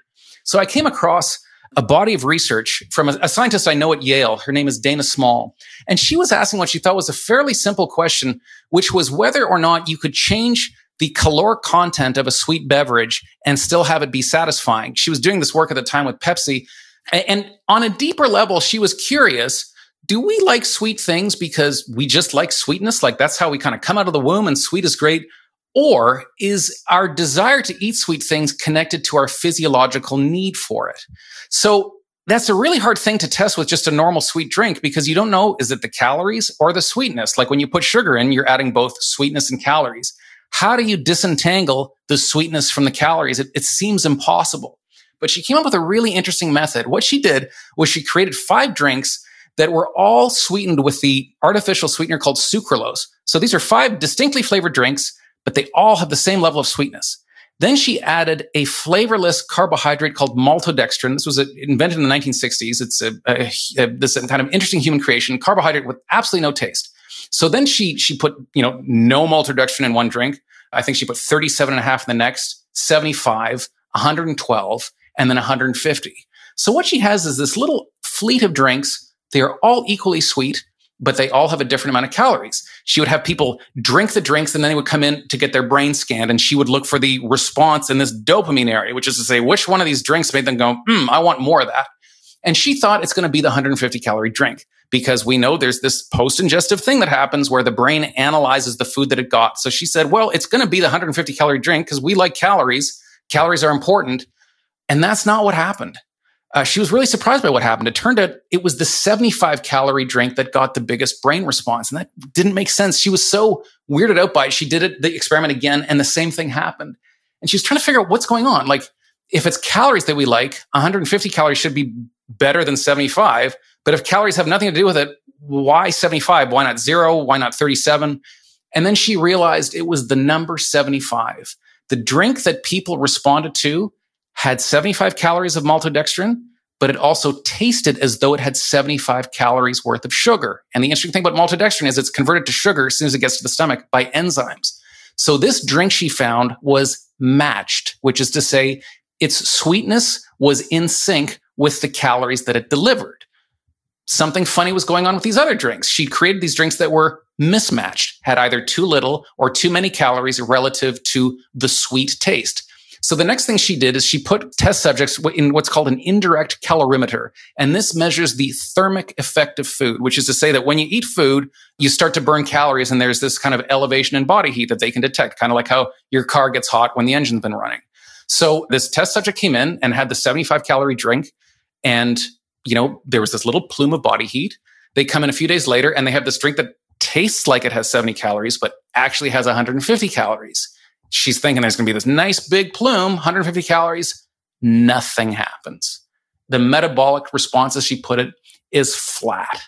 So I came across a body of research from a, a, scientist I know at Yale. Her name is Dana Small. And she was asking what she thought was a fairly simple question, which was whether or not you could change the caloric content of a sweet beverage and still have it be satisfying. She was doing this work at the time with Pepsi. And on a deeper level, she was curious. Do we like sweet things because we just like sweetness? Like that's how we kind of come out of the womb and sweet is great. Or is our desire to eat sweet things connected to our physiological need for it? So that's a really hard thing to test with just a normal sweet drink because you don't know is it the calories or the sweetness? Like when you put sugar in, you're adding both sweetness and calories. How do you disentangle the sweetness from the calories? It, it seems impossible. But she came up with a really interesting method. What she did was she created five drinks that were all sweetened with the artificial sweetener called sucralose. So these are five distinctly flavored drinks but they all have the same level of sweetness. Then she added a flavorless carbohydrate called maltodextrin. This was invented in the 1960s. It's a, a, a, this kind of interesting human creation, carbohydrate with absolutely no taste. So then she she put you know no maltodextrin in one drink. I think she put 37 and a half in the next, 75, 112, and then 150. So what she has is this little fleet of drinks. They are all equally sweet but they all have a different amount of calories. She would have people drink the drinks and then they would come in to get their brain scanned and she would look for the response in this dopamine area, which is to say, which one of these drinks made them go, hmm, I want more of that. And she thought it's going to be the 150 calorie drink because we know there's this post ingestive thing that happens where the brain analyzes the food that it got. So she said, well, it's going to be the 150 calorie drink because we like calories. Calories are important. And that's not what happened uh, she was really surprised by what happened. It turned out it was the 75 calorie drink that got the biggest brain response. And that didn't make sense. She was so weirded out by it. She did it, the experiment again, and the same thing happened. And she was trying to figure out what's going on. Like, if it's calories that we like, 150 calories should be better than 75. But if calories have nothing to do with it, why 75? Why not zero? Why not 37? And then she realized it was the number 75. The drink that people responded to had 75 calories of maltodextrin, but it also tasted as though it had 75 calories worth of sugar. And the interesting thing about maltodextrin is it's converted to sugar as soon as it gets to the stomach by enzymes. So this drink she found was matched, which is to say its sweetness was in sync with the calories that it delivered. Something funny was going on with these other drinks. She created these drinks that were mismatched, had either too little or too many calories relative to the sweet taste. So the next thing she did is she put test subjects in what's called an indirect calorimeter. And this measures the thermic effect of food, which is to say that when you eat food, you start to burn calories and there's this kind of elevation in body heat that they can detect, kind of like how your car gets hot when the engine's been running. So this test subject came in and had the 75 calorie drink. And, you know, there was this little plume of body heat. They come in a few days later and they have this drink that tastes like it has 70 calories, but actually has 150 calories. She's thinking there's going to be this nice big plume, 150 calories. Nothing happens. The metabolic response, as she put it, is flat.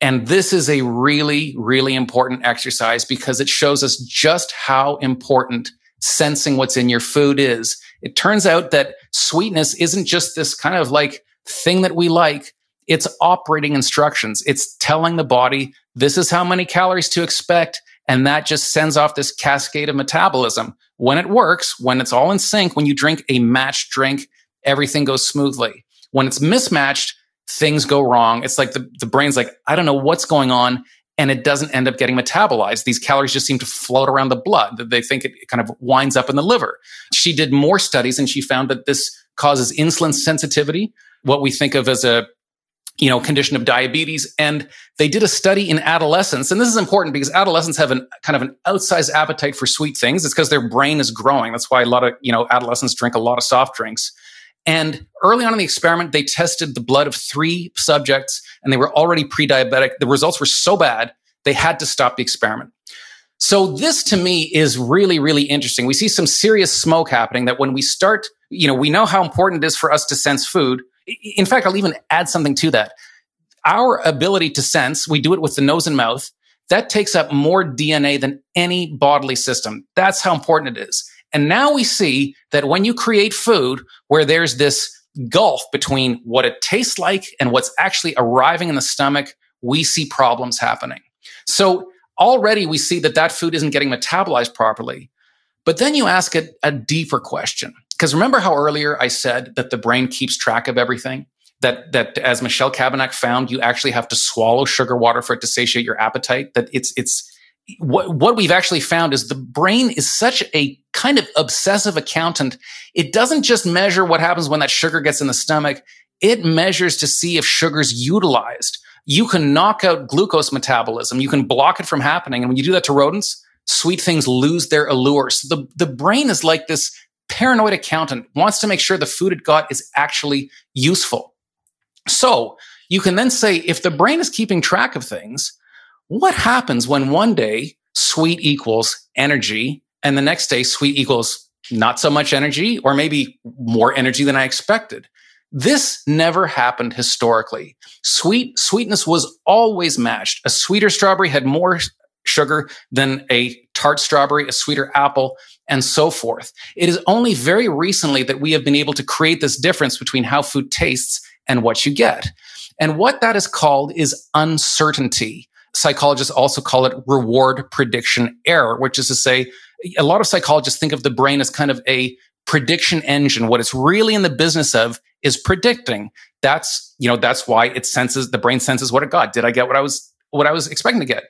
And this is a really, really important exercise because it shows us just how important sensing what's in your food is. It turns out that sweetness isn't just this kind of like thing that we like. It's operating instructions. It's telling the body, this is how many calories to expect. And that just sends off this cascade of metabolism. When it works, when it's all in sync, when you drink a matched drink, everything goes smoothly. When it's mismatched, things go wrong. It's like the, the brain's like, I don't know what's going on. And it doesn't end up getting metabolized. These calories just seem to float around the blood. They think it kind of winds up in the liver. She did more studies and she found that this causes insulin sensitivity, what we think of as a you know, condition of diabetes. And they did a study in adolescents. And this is important because adolescents have an kind of an outsized appetite for sweet things. It's because their brain is growing. That's why a lot of, you know, adolescents drink a lot of soft drinks. And early on in the experiment, they tested the blood of three subjects and they were already pre-diabetic. The results were so bad, they had to stop the experiment. So this to me is really, really interesting. We see some serious smoke happening that when we start, you know, we know how important it is for us to sense food in fact, I'll even add something to that. Our ability to sense, we do it with the nose and mouth. That takes up more DNA than any bodily system. That's how important it is. And now we see that when you create food where there's this gulf between what it tastes like and what's actually arriving in the stomach, we see problems happening. So already we see that that food isn't getting metabolized properly. But then you ask it a deeper question Because remember how earlier I said that the brain keeps track of everything? That, that as Michel Cabanac found, you actually have to swallow sugar water for it to satiate your appetite. That it's, it's, what, what we've actually found is the brain is such a kind of obsessive accountant. It doesn't just measure what happens when that sugar gets in the stomach. It measures to see if sugar's utilized. You can knock out glucose metabolism. You can block it from happening. And when you do that to rodents, sweet things lose their allure. So the, the brain is like this paranoid accountant, wants to make sure the food it got is actually useful. So you can then say, if the brain is keeping track of things, what happens when one day sweet equals energy and the next day sweet equals not so much energy or maybe more energy than I expected? This never happened historically. Sweet sweetness was always matched. A sweeter strawberry had more sugar than a tart strawberry, a sweeter apple, and so forth. It is only very recently that we have been able to create this difference between how food tastes and what you get. And what that is called is uncertainty. Psychologists also call it reward prediction error, which is to say, a lot of psychologists think of the brain as kind of a prediction engine. What it's really in the business of is predicting. That's, you know, that's why it senses, the brain senses what it got. Did I get what I was, what I was expecting to get?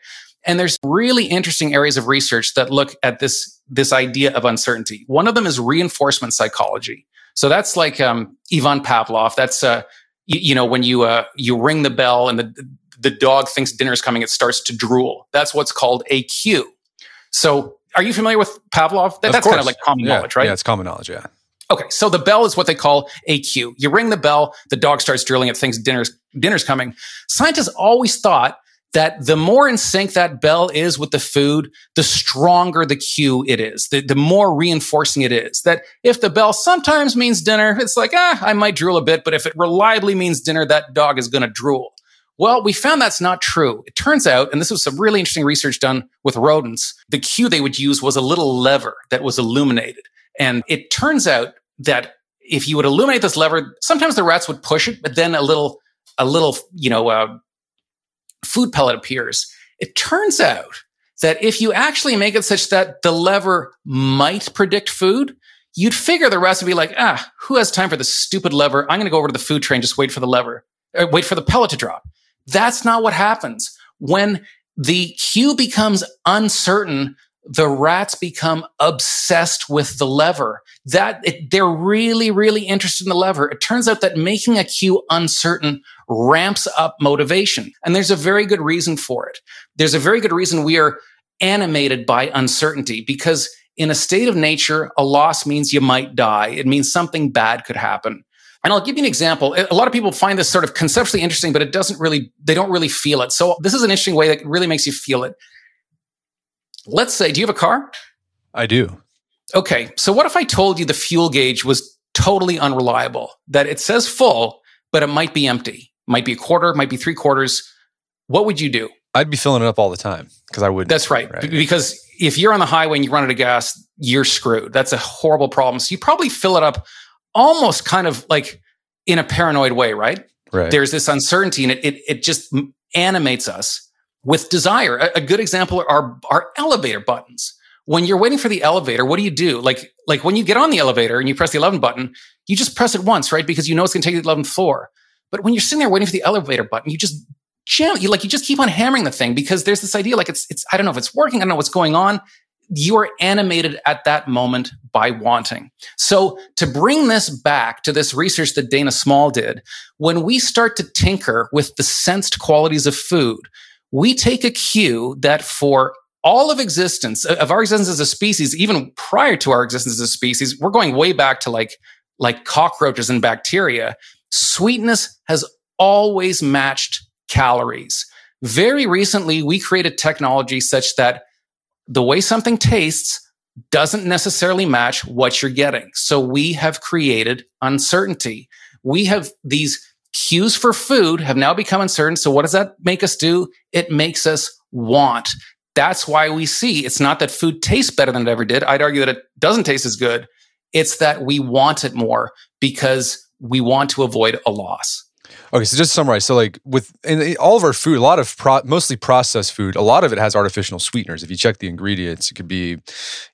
And there's really interesting areas of research that look at this, this idea of uncertainty. One of them is reinforcement psychology. So that's like, um, Ivan Pavlov. That's, uh, you, you know, when you, uh, you ring the bell and the, the dog thinks dinner is coming, it starts to drool. That's what's called a cue. So are you familiar with Pavlov? That, that's kind of like common yeah, knowledge, right? Yeah, it's common knowledge. Yeah. Okay, so the bell is what they call a cue. You ring the bell, the dog starts drilling, it thinks dinner's dinner's coming. Scientists always thought that the more in sync that bell is with the food, the stronger the cue it is, the, the more reinforcing it is. That if the bell sometimes means dinner, it's like, ah, I might drool a bit, but if it reliably means dinner, that dog is going to drool. Well, we found that's not true. It turns out, and this was some really interesting research done with rodents, the cue they would use was a little lever that was illuminated. And it turns out that if you would illuminate this lever, sometimes the rats would push it, but then a little, a little, you know, uh, food pellet appears. It turns out that if you actually make it such that the lever might predict food, you'd figure the be like, ah, who has time for this stupid lever? I'm going to go over to the food tray and just wait for the lever, uh, wait for the pellet to drop. That's not what happens. When the cue becomes uncertain, the rats become obsessed with the lever. That it, they're really, really interested in the lever. It turns out that making a cue uncertain ramps up motivation. And there's a very good reason for it. There's a very good reason we are animated by uncertainty because in a state of nature, a loss means you might die. It means something bad could happen. And I'll give you an example. A lot of people find this sort of conceptually interesting, but it doesn't really, they don't really feel it. So this is an interesting way that really makes you feel it. Let's say, do you have a car? I do. Okay. So what if I told you the fuel gauge was totally unreliable, that it says full, but it might be empty, might be a quarter, might be three quarters. What would you do? I'd be filling it up all the time because I would. That's right. right. Because if you're on the highway and you run out of gas, you're screwed. That's a horrible problem. So you probably fill it up almost kind of like in a paranoid way, right? Right. There's this uncertainty and it, it, it just animates us with desire. A, a good example are, our elevator buttons. When you're waiting for the elevator, what do you do? Like, like when you get on the elevator and you press the 11 button, you just press it once, right? Because you know it's going to take the 11th floor. But when you're sitting there waiting for the elevator button, you just jam, you like, you just keep on hammering the thing because there's this idea like it's, it's, I don't know if it's working. I don't know what's going on. You are animated at that moment by wanting. So to bring this back to this research that Dana Small did, when we start to tinker with the sensed qualities of food, we take a cue that for all of existence, of our existence as a species, even prior to our existence as a species, we're going way back to like, like cockroaches and bacteria. Sweetness has always matched calories. Very recently, we created technology such that the way something tastes doesn't necessarily match what you're getting. So we have created uncertainty. We have these cues for food have now become uncertain. So what does that make us do? It makes us want. That's why we see it's not that food tastes better than it ever did. I'd argue that it doesn't taste as good. It's that we want it more because we want to avoid a loss. Okay, so just summarize, so like with all of our food, a lot of pro, mostly processed food, a lot of it has artificial sweeteners. If you check the ingredients, it could be,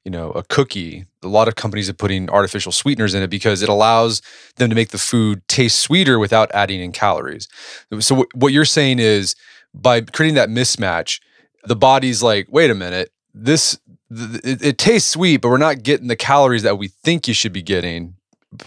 you know, a cookie. A lot of companies are putting artificial sweeteners in it because it allows them to make the food taste sweeter without adding in calories. So what you're saying is by creating that mismatch, the body's like, wait a minute, this th- it, it tastes sweet, but we're not getting the calories that we think you should be getting.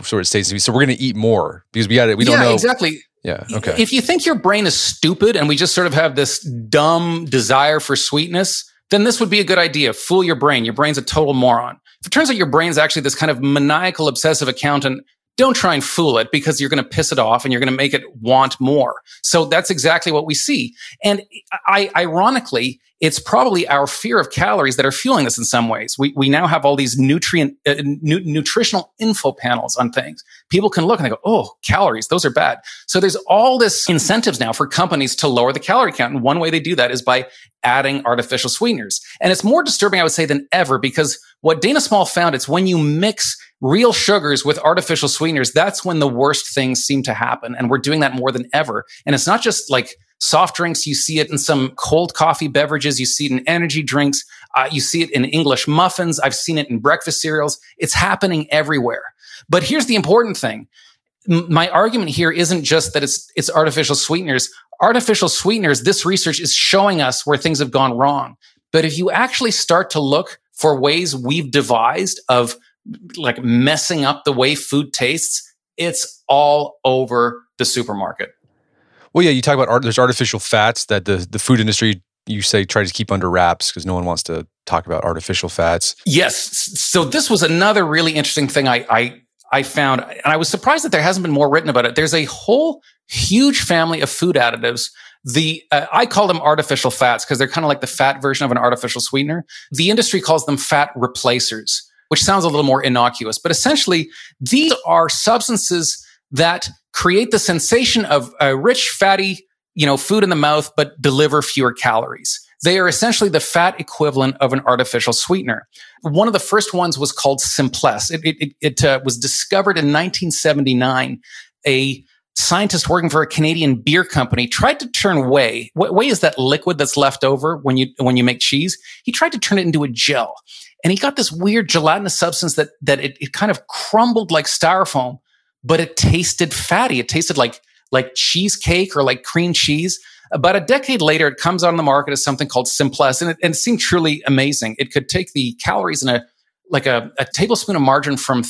So it tastes sweet. So we're going to eat more because we got it. We don't yeah, know exactly. Yeah. Okay. If you think your brain is stupid and we just sort of have this dumb desire for sweetness, then this would be a good idea. Fool your brain. Your brain's a total moron. If it turns out your brain's actually this kind of maniacal obsessive accountant, don't try and fool it because you're going to piss it off and you're going to make it want more. So that's exactly what we see. And I, ironically, it's probably our fear of calories that are fueling this in some ways. We, we now have all these nutrient, uh, nu- nutritional info panels on things. People can look and they go, Oh, calories, those are bad. So there's all this incentives now for companies to lower the calorie count. And one way they do that is by adding artificial sweeteners. And it's more disturbing, I would say, than ever because what Dana Small found, it's when you mix real sugars with artificial sweeteners, that's when the worst things seem to happen. And we're doing that more than ever. And it's not just like soft drinks. You see it in some cold coffee beverages. You see it in energy drinks. Uh, you see it in English muffins. I've seen it in breakfast cereals. It's happening everywhere. But here's the important thing. M- my argument here isn't just that it's, it's artificial sweeteners. Artificial sweeteners, this research is showing us where things have gone wrong. But if you actually start to look for ways we've devised of like messing up the way food tastes, it's all over the supermarket. Well, yeah, you talk about art. There's artificial fats that the the food industry you say tries to keep under wraps because no one wants to talk about artificial fats. Yes. So this was another really interesting thing I, I I found, and I was surprised that there hasn't been more written about it. There's a whole huge family of food additives. The uh, I call them artificial fats because they're kind of like the fat version of an artificial sweetener. The industry calls them fat replacers, which sounds a little more innocuous, but essentially these are substances that create the sensation of a rich, fatty, you know, food in the mouth, but deliver fewer calories. They are essentially the fat equivalent of an artificial sweetener. One of the first ones was called Simplesse. It, it, it uh, was discovered in 1979. A scientist working for a Canadian beer company tried to turn whey. Whey is that liquid that's left over when you when you make cheese. He tried to turn it into a gel, and he got this weird gelatinous substance that that it, it kind of crumbled like styrofoam but it tasted fatty. It tasted like like cheesecake or like cream cheese. About a decade later, it comes on the market as something called Simplesse, and it, and it seemed truly amazing. It could take the calories in a like a, a tablespoon of margarine from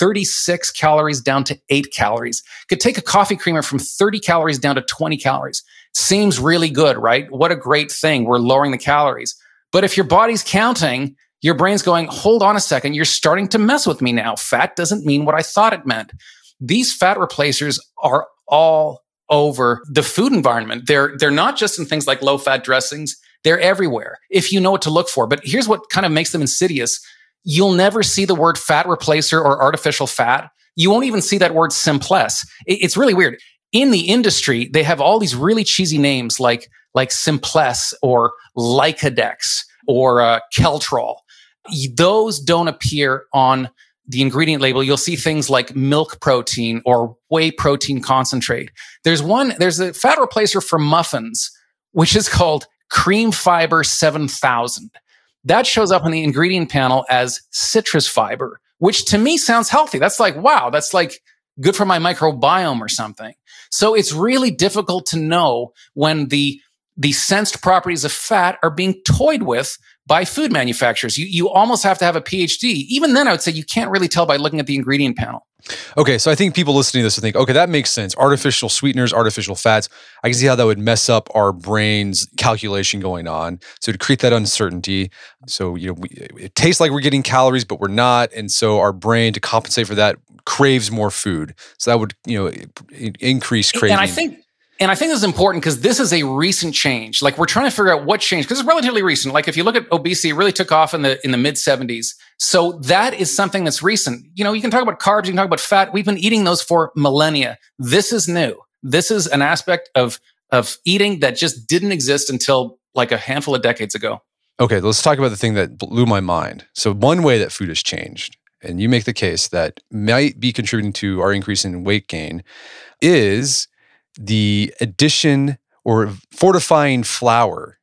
36 calories down to 8 calories. Could take a coffee creamer from 30 calories down to 20 calories. Seems really good, right? What a great thing. We're lowering the calories. But if your body's counting, your brain's going, hold on a second, you're starting to mess with me now. Fat doesn't mean what I thought it meant. These fat replacers are all over the food environment. They're, they're not just in things like low fat dressings. They're everywhere if you know what to look for. But here's what kind of makes them insidious. You'll never see the word fat replacer or artificial fat. You won't even see that word simplesse. It's really weird. In the industry, they have all these really cheesy names like, like simplesse or Lycadex or uh, Keltrol. Those don't appear on the ingredient label, you'll see things like milk protein or whey protein concentrate. There's one, there's a fat replacer for muffins, which is called cream fiber 7000. That shows up on the ingredient panel as citrus fiber, which to me sounds healthy. That's like, wow, that's like good for my microbiome or something. So it's really difficult to know when the the sensed properties of fat are being toyed with by food manufacturers. You, you almost have to have a PhD. Even then, I would say you can't really tell by looking at the ingredient panel. Okay, so I think people listening to this will think, okay, that makes sense. Artificial sweeteners, artificial fats. I can see how that would mess up our brain's calculation going on. So to create that uncertainty, so you know, we, it tastes like we're getting calories, but we're not, and so our brain, to compensate for that, craves more food. So that would you know increase craving. And I think and I think this is important because this is a recent change. Like we're trying to figure out what changed because it's relatively recent. Like if you look at obesity, it really took off in the in the mid 70s. So that is something that's recent. You know, you can talk about carbs, you can talk about fat. We've been eating those for millennia. This is new. This is an aspect of of eating that just didn't exist until like a handful of decades ago. Okay, let's talk about the thing that blew my mind. So one way that food has changed, and you make the case that might be contributing to our increase in weight gain, is the addition or fortifying flour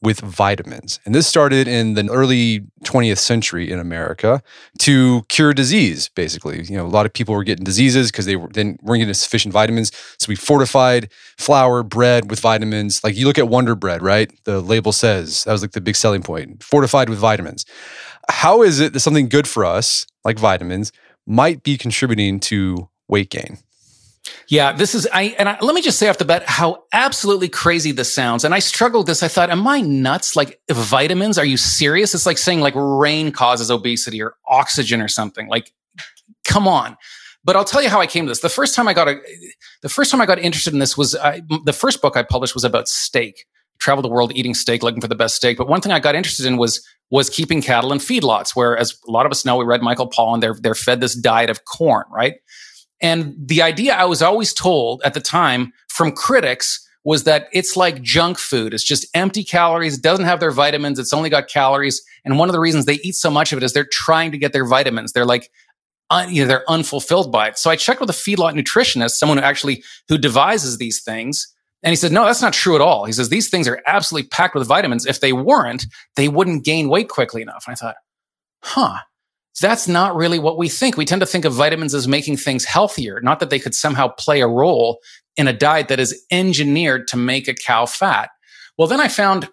with vitamins. And this started in the early 20th century in America to cure disease, basically. You know, a lot of people were getting diseases because they were, then weren't getting sufficient vitamins. So we fortified flour, bread with vitamins. Like you look at Wonder Bread, right? The label says that was like the big selling point fortified with vitamins. How is it that something good for us, like vitamins, might be contributing to weight gain? Yeah, this is I and I, let me just say off the bat how absolutely crazy this sounds. And I struggled with this. I thought, am I nuts? Like vitamins? Are you serious? It's like saying like rain causes obesity or oxygen or something. Like, come on. But I'll tell you how I came to this. The first time I got a, the first time I got interested in this was I, the first book I published was about steak. Traveled the world eating steak, looking for the best steak. But one thing I got interested in was was keeping cattle in feedlots, where, as a lot of us know, we read Michael Pollan. They're they're fed this diet of corn, right? And the idea I was always told at the time from critics was that it's like junk food. It's just empty calories. It doesn't have their vitamins. It's only got calories. And one of the reasons they eat so much of it is they're trying to get their vitamins. They're like, un, you know, they're unfulfilled by it. So I checked with a feedlot nutritionist, someone who actually, who devises these things. And he said, no, that's not true at all. He says, these things are absolutely packed with vitamins. If they weren't, they wouldn't gain weight quickly enough. And I thought, huh, that's not really what we think. We tend to think of vitamins as making things healthier, not that they could somehow play a role in a diet that is engineered to make a cow fat. Well, then I found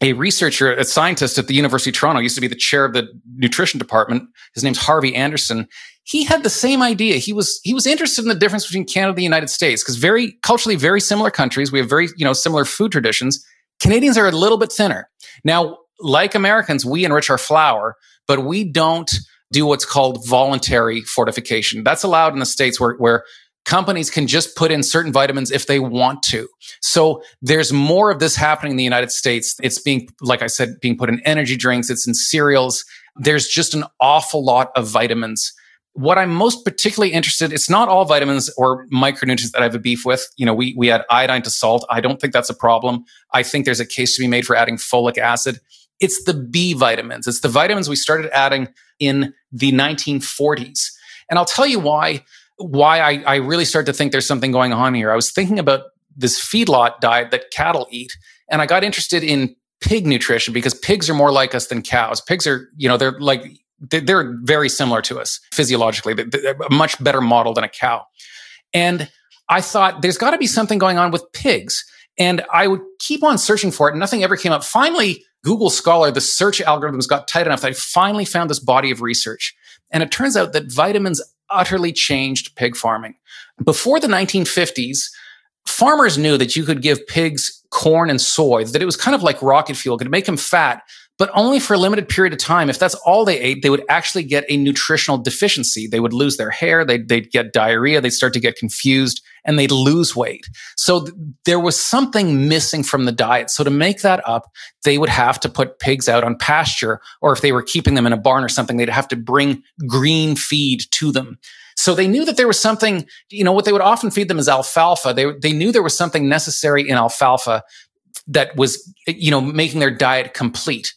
a researcher, a scientist at the University of Toronto, used to be the chair of the nutrition department. His name's Harvey Anderson. He had the same idea. He was he was interested in the difference between Canada and the United States because very culturally very similar countries. We have very you know similar food traditions. Canadians are a little bit thinner. Now, like Americans, we enrich our flour but we don't do what's called voluntary fortification. That's allowed in the states where, where companies can just put in certain vitamins if they want to. So there's more of this happening in the United States. It's being, like I said, being put in energy drinks. It's in cereals. There's just an awful lot of vitamins. What I'm most particularly interested, it's not all vitamins or micronutrients that I have a beef with. You know, we, we add iodine to salt. I don't think that's a problem. I think there's a case to be made for adding folic acid. It's the B vitamins. It's the vitamins we started adding in the 1940s. And I'll tell you why why I, I really started to think there's something going on here. I was thinking about this feedlot diet that cattle eat, and I got interested in pig nutrition because pigs are more like us than cows. Pigs are, you know, they're like they're very similar to us physiologically. They're a much better model than a cow. And I thought there's got to be something going on with pigs. And I would keep on searching for it, and nothing ever came up. Finally, Google Scholar, the search algorithms got tight enough that I finally found this body of research. And it turns out that vitamins utterly changed pig farming. Before the 1950s, farmers knew that you could give pigs corn and soy, that it was kind of like rocket fuel, could make them fat, but only for a limited period of time. If that's all they ate, they would actually get a nutritional deficiency. They would lose their hair, they'd, they'd get diarrhea, they'd start to get confused, and they'd lose weight. So th- there was something missing from the diet. So to make that up, they would have to put pigs out on pasture, or if they were keeping them in a barn or something, they'd have to bring green feed to them. So they knew that there was something, you know, what they would often feed them is alfalfa. They, they knew there was something necessary in alfalfa that was, you know, making their diet complete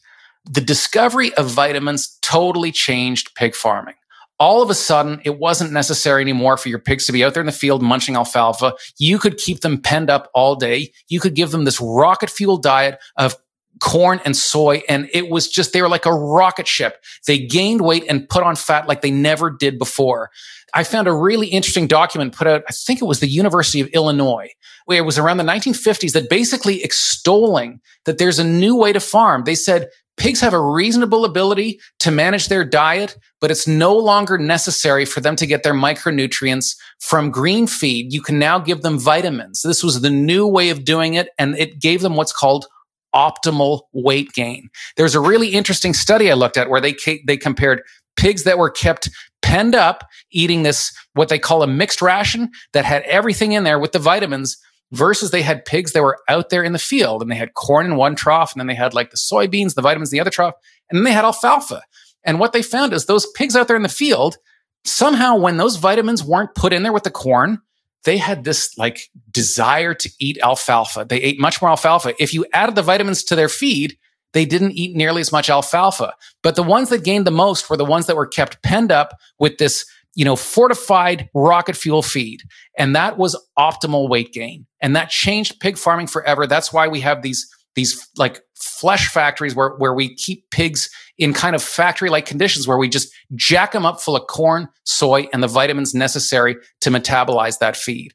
the discovery of vitamins totally changed pig farming. All of a sudden, it wasn't necessary anymore for your pigs to be out there in the field munching alfalfa. You could keep them penned up all day. You could give them this rocket fuel diet of corn and soy. And it was just, they were like a rocket ship. They gained weight and put on fat like they never did before. I found a really interesting document put out, I think it was the University of Illinois, where it was around the 1950s that basically extolling that there's a new way to farm. They said Pigs have a reasonable ability to manage their diet, but it's no longer necessary for them to get their micronutrients from green feed. You can now give them vitamins. This was the new way of doing it, and it gave them what's called optimal weight gain. There's a really interesting study I looked at where they they compared pigs that were kept penned up eating this what they call a mixed ration that had everything in there with the vitamins versus they had pigs that were out there in the field and they had corn in one trough and then they had like the soybeans, the vitamins in the other trough, and then they had alfalfa. And what they found is those pigs out there in the field, somehow when those vitamins weren't put in there with the corn, they had this like desire to eat alfalfa. They ate much more alfalfa. If you added the vitamins to their feed, they didn't eat nearly as much alfalfa. But the ones that gained the most were the ones that were kept penned up with this you know, fortified rocket fuel feed. And that was optimal weight gain. And that changed pig farming forever. That's why we have these, these like flesh factories where, where we keep pigs in kind of factory like conditions where we just jack them up full of corn, soy, and the vitamins necessary to metabolize that feed.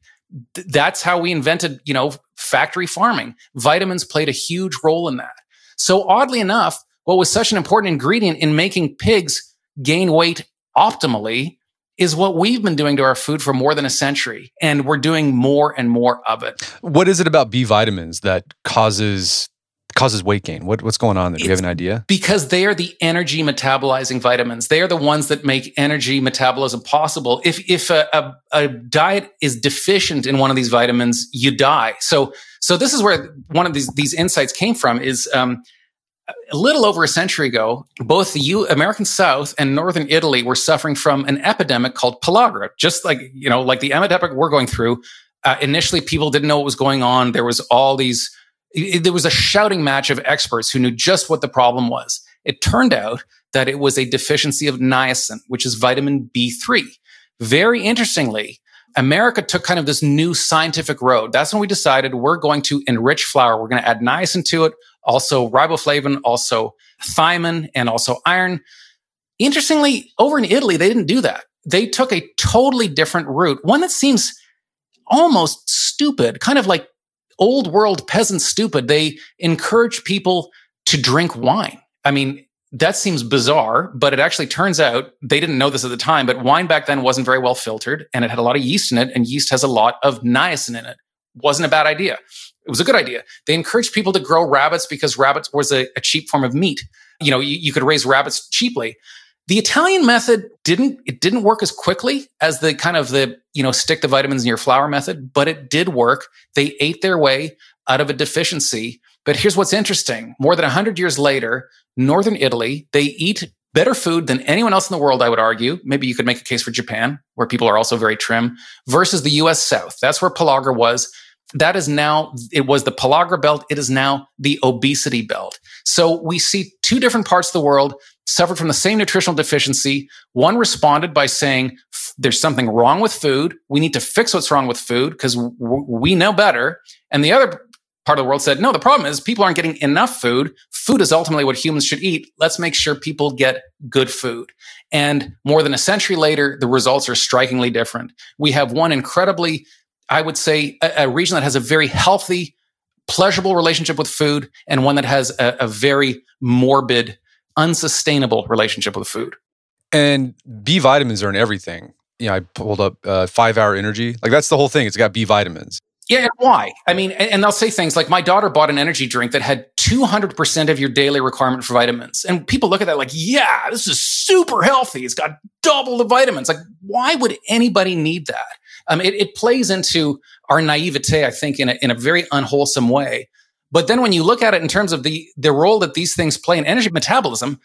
Th- that's how we invented, you know, factory farming. Vitamins played a huge role in that. So oddly enough, what was such an important ingredient in making pigs gain weight optimally is what we've been doing to our food for more than a century. And we're doing more and more of it. What is it about B vitamins that causes causes weight gain? What, what's going on there? Do you have an idea? Because they are the energy metabolizing vitamins. They are the ones that make energy metabolism possible. If if a, a, a diet is deficient in one of these vitamins, you die. So so this is where one of these these insights came from. Is um, a little over a century ago, both the U- American South and Northern Italy were suffering from an epidemic called pellagra. Just like you know, like the epidemic we're going through. Uh, initially, people didn't know what was going on. There was all these. It, there was a shouting match of experts who knew just what the problem was. It turned out that it was a deficiency of niacin, which is vitamin B3. Very interestingly, America took kind of this new scientific road. That's when we decided we're going to enrich flour. We're going to add niacin to it also riboflavin, also thiamine, and also iron. Interestingly, over in Italy, they didn't do that. They took a totally different route, one that seems almost stupid, kind of like old world peasant stupid. They encourage people to drink wine. I mean, that seems bizarre, but it actually turns out they didn't know this at the time, but wine back then wasn't very well filtered and it had a lot of yeast in it, and yeast has a lot of niacin in it. Wasn't a bad idea. It was a good idea. They encouraged people to grow rabbits because rabbits was a, a cheap form of meat. You know, you, you could raise rabbits cheaply. The Italian method didn't it didn't work as quickly as the kind of the you know stick the vitamins in your flour method, but it did work. They ate their way out of a deficiency. But here's what's interesting: more than hundred years later, northern Italy they eat better food than anyone else in the world. I would argue. Maybe you could make a case for Japan, where people are also very trim, versus the U.S. South. That's where pellagra was that is now, it was the pellagra belt. It is now the obesity belt. So we see two different parts of the world suffered from the same nutritional deficiency. One responded by saying, there's something wrong with food. We need to fix what's wrong with food because w- we know better. And the other part of the world said, no, the problem is people aren't getting enough food. Food is ultimately what humans should eat. Let's make sure people get good food. And more than a century later, the results are strikingly different. We have one incredibly I would say, a, a, region that has a very healthy, pleasurable relationship with food and one that has a, a very morbid, unsustainable relationship with food. And B vitamins are in everything. You know, I pulled up uh, five hour energy. Like that's the whole thing. It's got B vitamins. Yeah, and why? I mean, and they'll say things like, my daughter bought an energy drink that had 200% of your daily requirement for vitamins. And people look at that like, yeah, this is super healthy. It's got double the vitamins. Like, why would anybody need that? Um, it, it plays into our naivete, I think, in a, in a very unwholesome way. But then when you look at it in terms of the, the role that these things play in energy metabolism,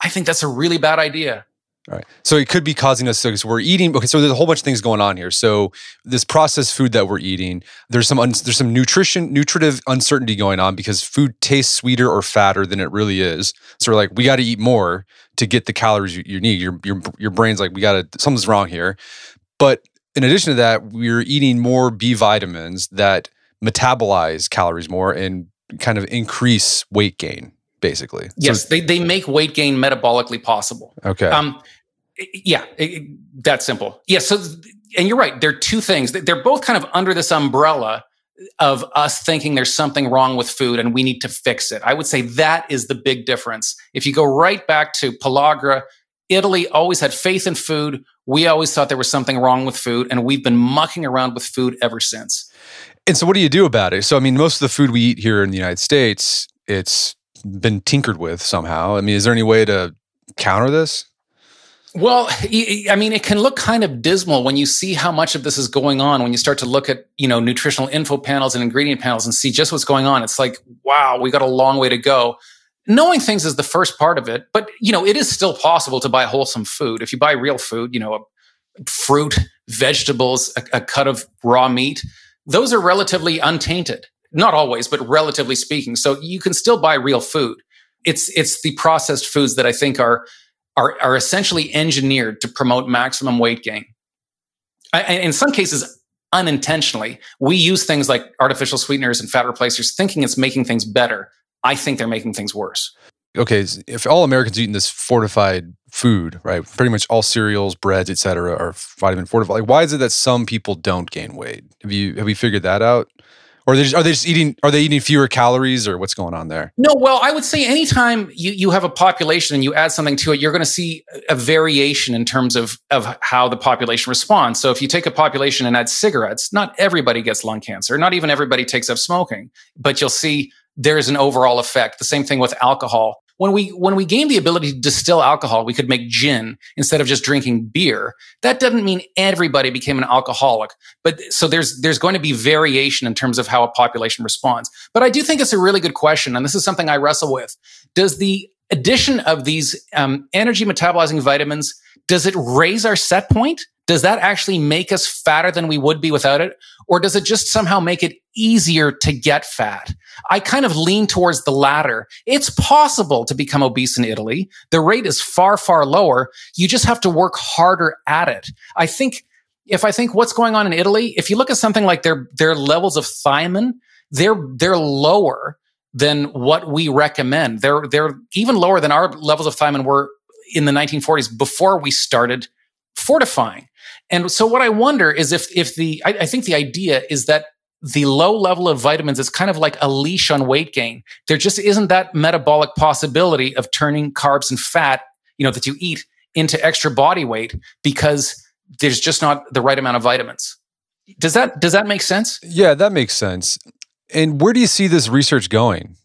I think that's a really bad idea. All right. So it could be causing us because we're eating. Okay. So there's a whole bunch of things going on here. So this processed food that we're eating, there's some un, there's some nutrition nutritive uncertainty going on because food tastes sweeter or fatter than it really is. So we're like, we got to eat more to get the calories you, you need. Your your your brain's like, we got to something's wrong here. But in addition to that, we're eating more B vitamins that metabolize calories more and kind of increase weight gain basically. Yes, so, they, they make weight gain metabolically possible. Okay. Um, yeah, it, that's simple. Yeah. So, and you're right. There are two things. They're both kind of under this umbrella of us thinking there's something wrong with food and we need to fix it. I would say that is the big difference. If you go right back to pellagra, Italy always had faith in food. We always thought there was something wrong with food, and we've been mucking around with food ever since. And so, what do you do about it? So, I mean, most of the food we eat here in the United States, it's been tinkered with somehow. I mean, is there any way to counter this? Well, I mean, it can look kind of dismal when you see how much of this is going on. When you start to look at, you know, nutritional info panels and ingredient panels and see just what's going on, it's like, wow, we got a long way to go knowing things is the first part of it, but you know, it is still possible to buy wholesome food. If you buy real food, you know, fruit, vegetables, a, a cut of raw meat, those are relatively untainted. Not always, but relatively speaking. So you can still buy real food. It's it's the processed foods that I think are are, are essentially engineered to promote maximum weight gain. I, in some cases, unintentionally, we use things like artificial sweeteners and fat replacers thinking it's making things better. I think they're making things worse. Okay, if all Americans eating this fortified food, right? Pretty much all cereals, breads, etc., are vitamin fortified. Like, why is it that some people don't gain weight? Have you have you figured that out? Or are they, just, are they just eating? Are they eating fewer calories, or what's going on there? No, well, I would say anytime you you have a population and you add something to it, you're going to see a variation in terms of of how the population responds. So if you take a population and add cigarettes, not everybody gets lung cancer, not even everybody takes up smoking, but you'll see there's an overall effect. The same thing with alcohol when we when we gained the ability to distill alcohol, we could make gin instead of just drinking beer. That doesn't mean everybody became an alcoholic, but so there's there's going to be variation in terms of how a population responds. But I do think it's a really good question, and this is something I wrestle with. Does the addition of these um, energy metabolizing vitamins does it raise our set point? Does that actually make us fatter than we would be without it? Or does it just somehow make it easier to get fat? I kind of lean towards the latter. It's possible to become obese in Italy. The rate is far, far lower. You just have to work harder at it. I think if I think what's going on in Italy, if you look at something like their, their levels of thiamine, they're, they're lower than what we recommend. They're, they're even lower than our levels of thiamine were in the 1940s before we started fortifying. And so what I wonder is if if the I, I, think the idea is that the low level of vitamins is kind of like a leash on weight gain. There just isn't that metabolic possibility of turning carbs and fat, you know, that you eat into extra body weight because there's just not the right amount of vitamins. Does that does that make sense? Yeah, that makes sense. And where do you see this research going?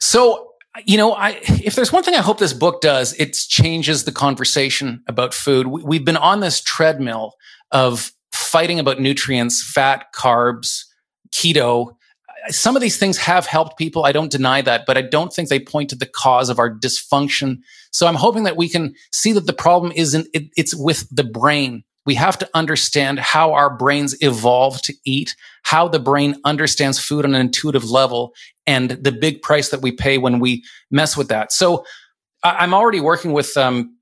So you know, I, if there's one thing I hope this book does, it changes the conversation about food. We, have been on this treadmill of fighting about nutrients, fat, carbs, keto. Some of these things have helped people. I don't deny that, but I don't think they point to the cause of our dysfunction. So I'm hoping that we can see that the problem isn't, it, it's with the brain we have to understand how our brains evolve to eat, how the brain understands food on an intuitive level, and the big price that we pay when we mess with that. So I'm already working with um,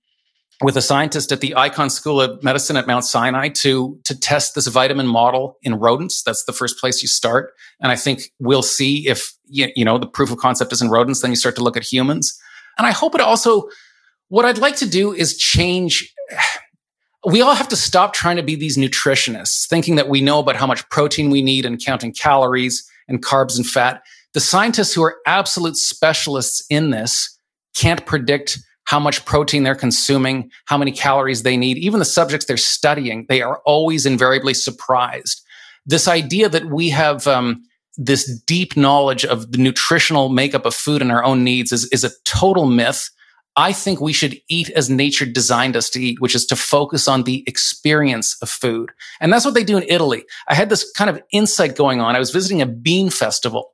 with a scientist at the Icahn School of Medicine at Mount Sinai to to test this vitamin model in rodents. That's the first place you start, and I think we'll see if you know the proof of concept is in rodents. Then you start to look at humans, and I hope it also. What I'd like to do is change we all have to stop trying to be these nutritionists, thinking that we know about how much protein we need and counting calories and carbs and fat. The scientists who are absolute specialists in this can't predict how much protein they're consuming, how many calories they need. Even the subjects they're studying, they are always invariably surprised. This idea that we have um, this deep knowledge of the nutritional makeup of food and our own needs is, is a total myth. I think we should eat as nature designed us to eat, which is to focus on the experience of food. And that's what they do in Italy. I had this kind of insight going on. I was visiting a bean festival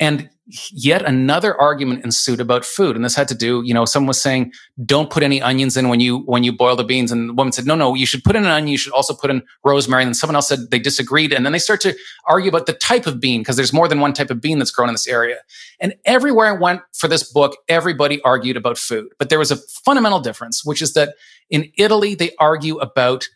and yet another argument ensued about food. And this had to do, you know, someone was saying, don't put any onions in when you, when you boil the beans. And the woman said, no, no, you should put in an onion. You should also put in rosemary. And then someone else said they disagreed. And then they start to argue about the type of bean because there's more than one type of bean that's grown in this area. And everywhere I went for this book, everybody argued about food. But there was a fundamental difference, which is that in Italy, they argue about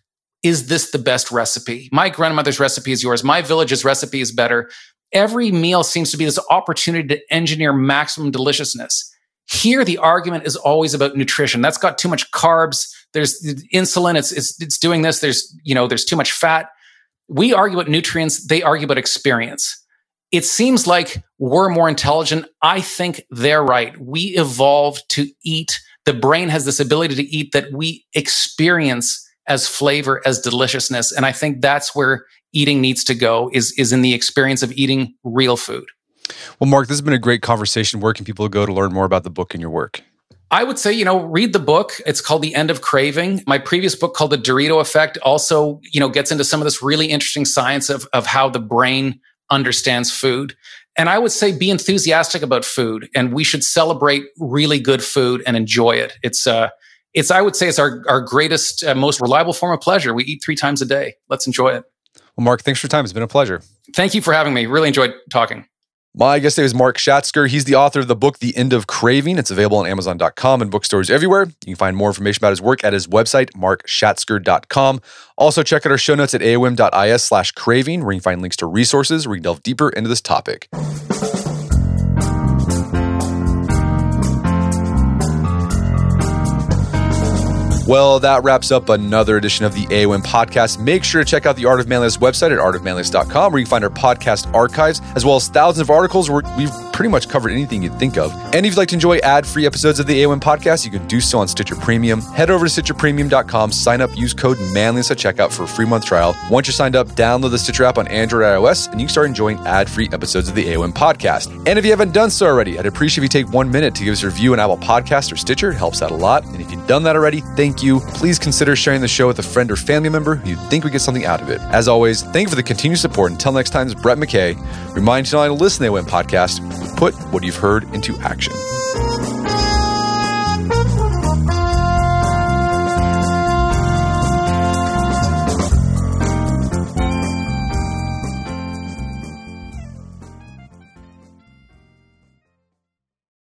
is this the best recipe? My grandmother's recipe is yours. My village's recipe is better every meal seems to be this opportunity to engineer maximum deliciousness. Here, the argument is always about nutrition. That's got too much carbs. There's insulin. It's, it's, it's doing this. There's, you know, there's too much fat. We argue about nutrients. They argue about experience. It seems like we're more intelligent. I think they're right. We evolved to eat. The brain has this ability to eat that we experience as flavor, as deliciousness. And I think that's where eating needs to go is is in the experience of eating real food. Well, Mark, this has been a great conversation. Where can people go to learn more about the book and your work? I would say, you know, read the book. It's called The End of Craving. My previous book called The Dorito Effect also, you know, gets into some of this really interesting science of, of how the brain understands food. And I would say be enthusiastic about food and we should celebrate really good food and enjoy it. It's, uh, it's, I would say it's our, our greatest, uh, most reliable form of pleasure. We eat three times a day. Let's enjoy it. Well, Mark, thanks for your time. It's been a pleasure. Thank you for having me. Really enjoyed talking. My guest today is Mark Schatzker. He's the author of the book, The End of Craving. It's available on Amazon.com and bookstores everywhere. You can find more information about his work at his website, markschatzker.com. Also, check out our show notes at aom.is slash craving, where you can find links to resources where you can delve deeper into this topic. Well, that wraps up another edition of the AOM podcast. Make sure to check out the Art of Manliness website at artofmanliness.com where you can find our podcast archives as well as thousands of articles where we've pretty much covered anything you'd think of. And if you'd like to enjoy ad-free episodes of the AOM podcast, you can do so on Stitcher Premium. Head over to stitcherpremium.com, sign up, use code manliness at checkout for a free month trial. Once you're signed up, download the Stitcher app on Android iOS and you can start enjoying ad-free episodes of the AOM podcast. And if you haven't done so already, I'd appreciate if you take one minute to give us a review on Apple Podcast or Stitcher. It helps out a lot. And if you've done that already, thank you. Please consider sharing the show with a friend or family member who you think would get something out of it. As always, thank you for the continued support. Until next time, it's Brett McKay. Remind you to listen to the AOM podcast, put what you've heard into action.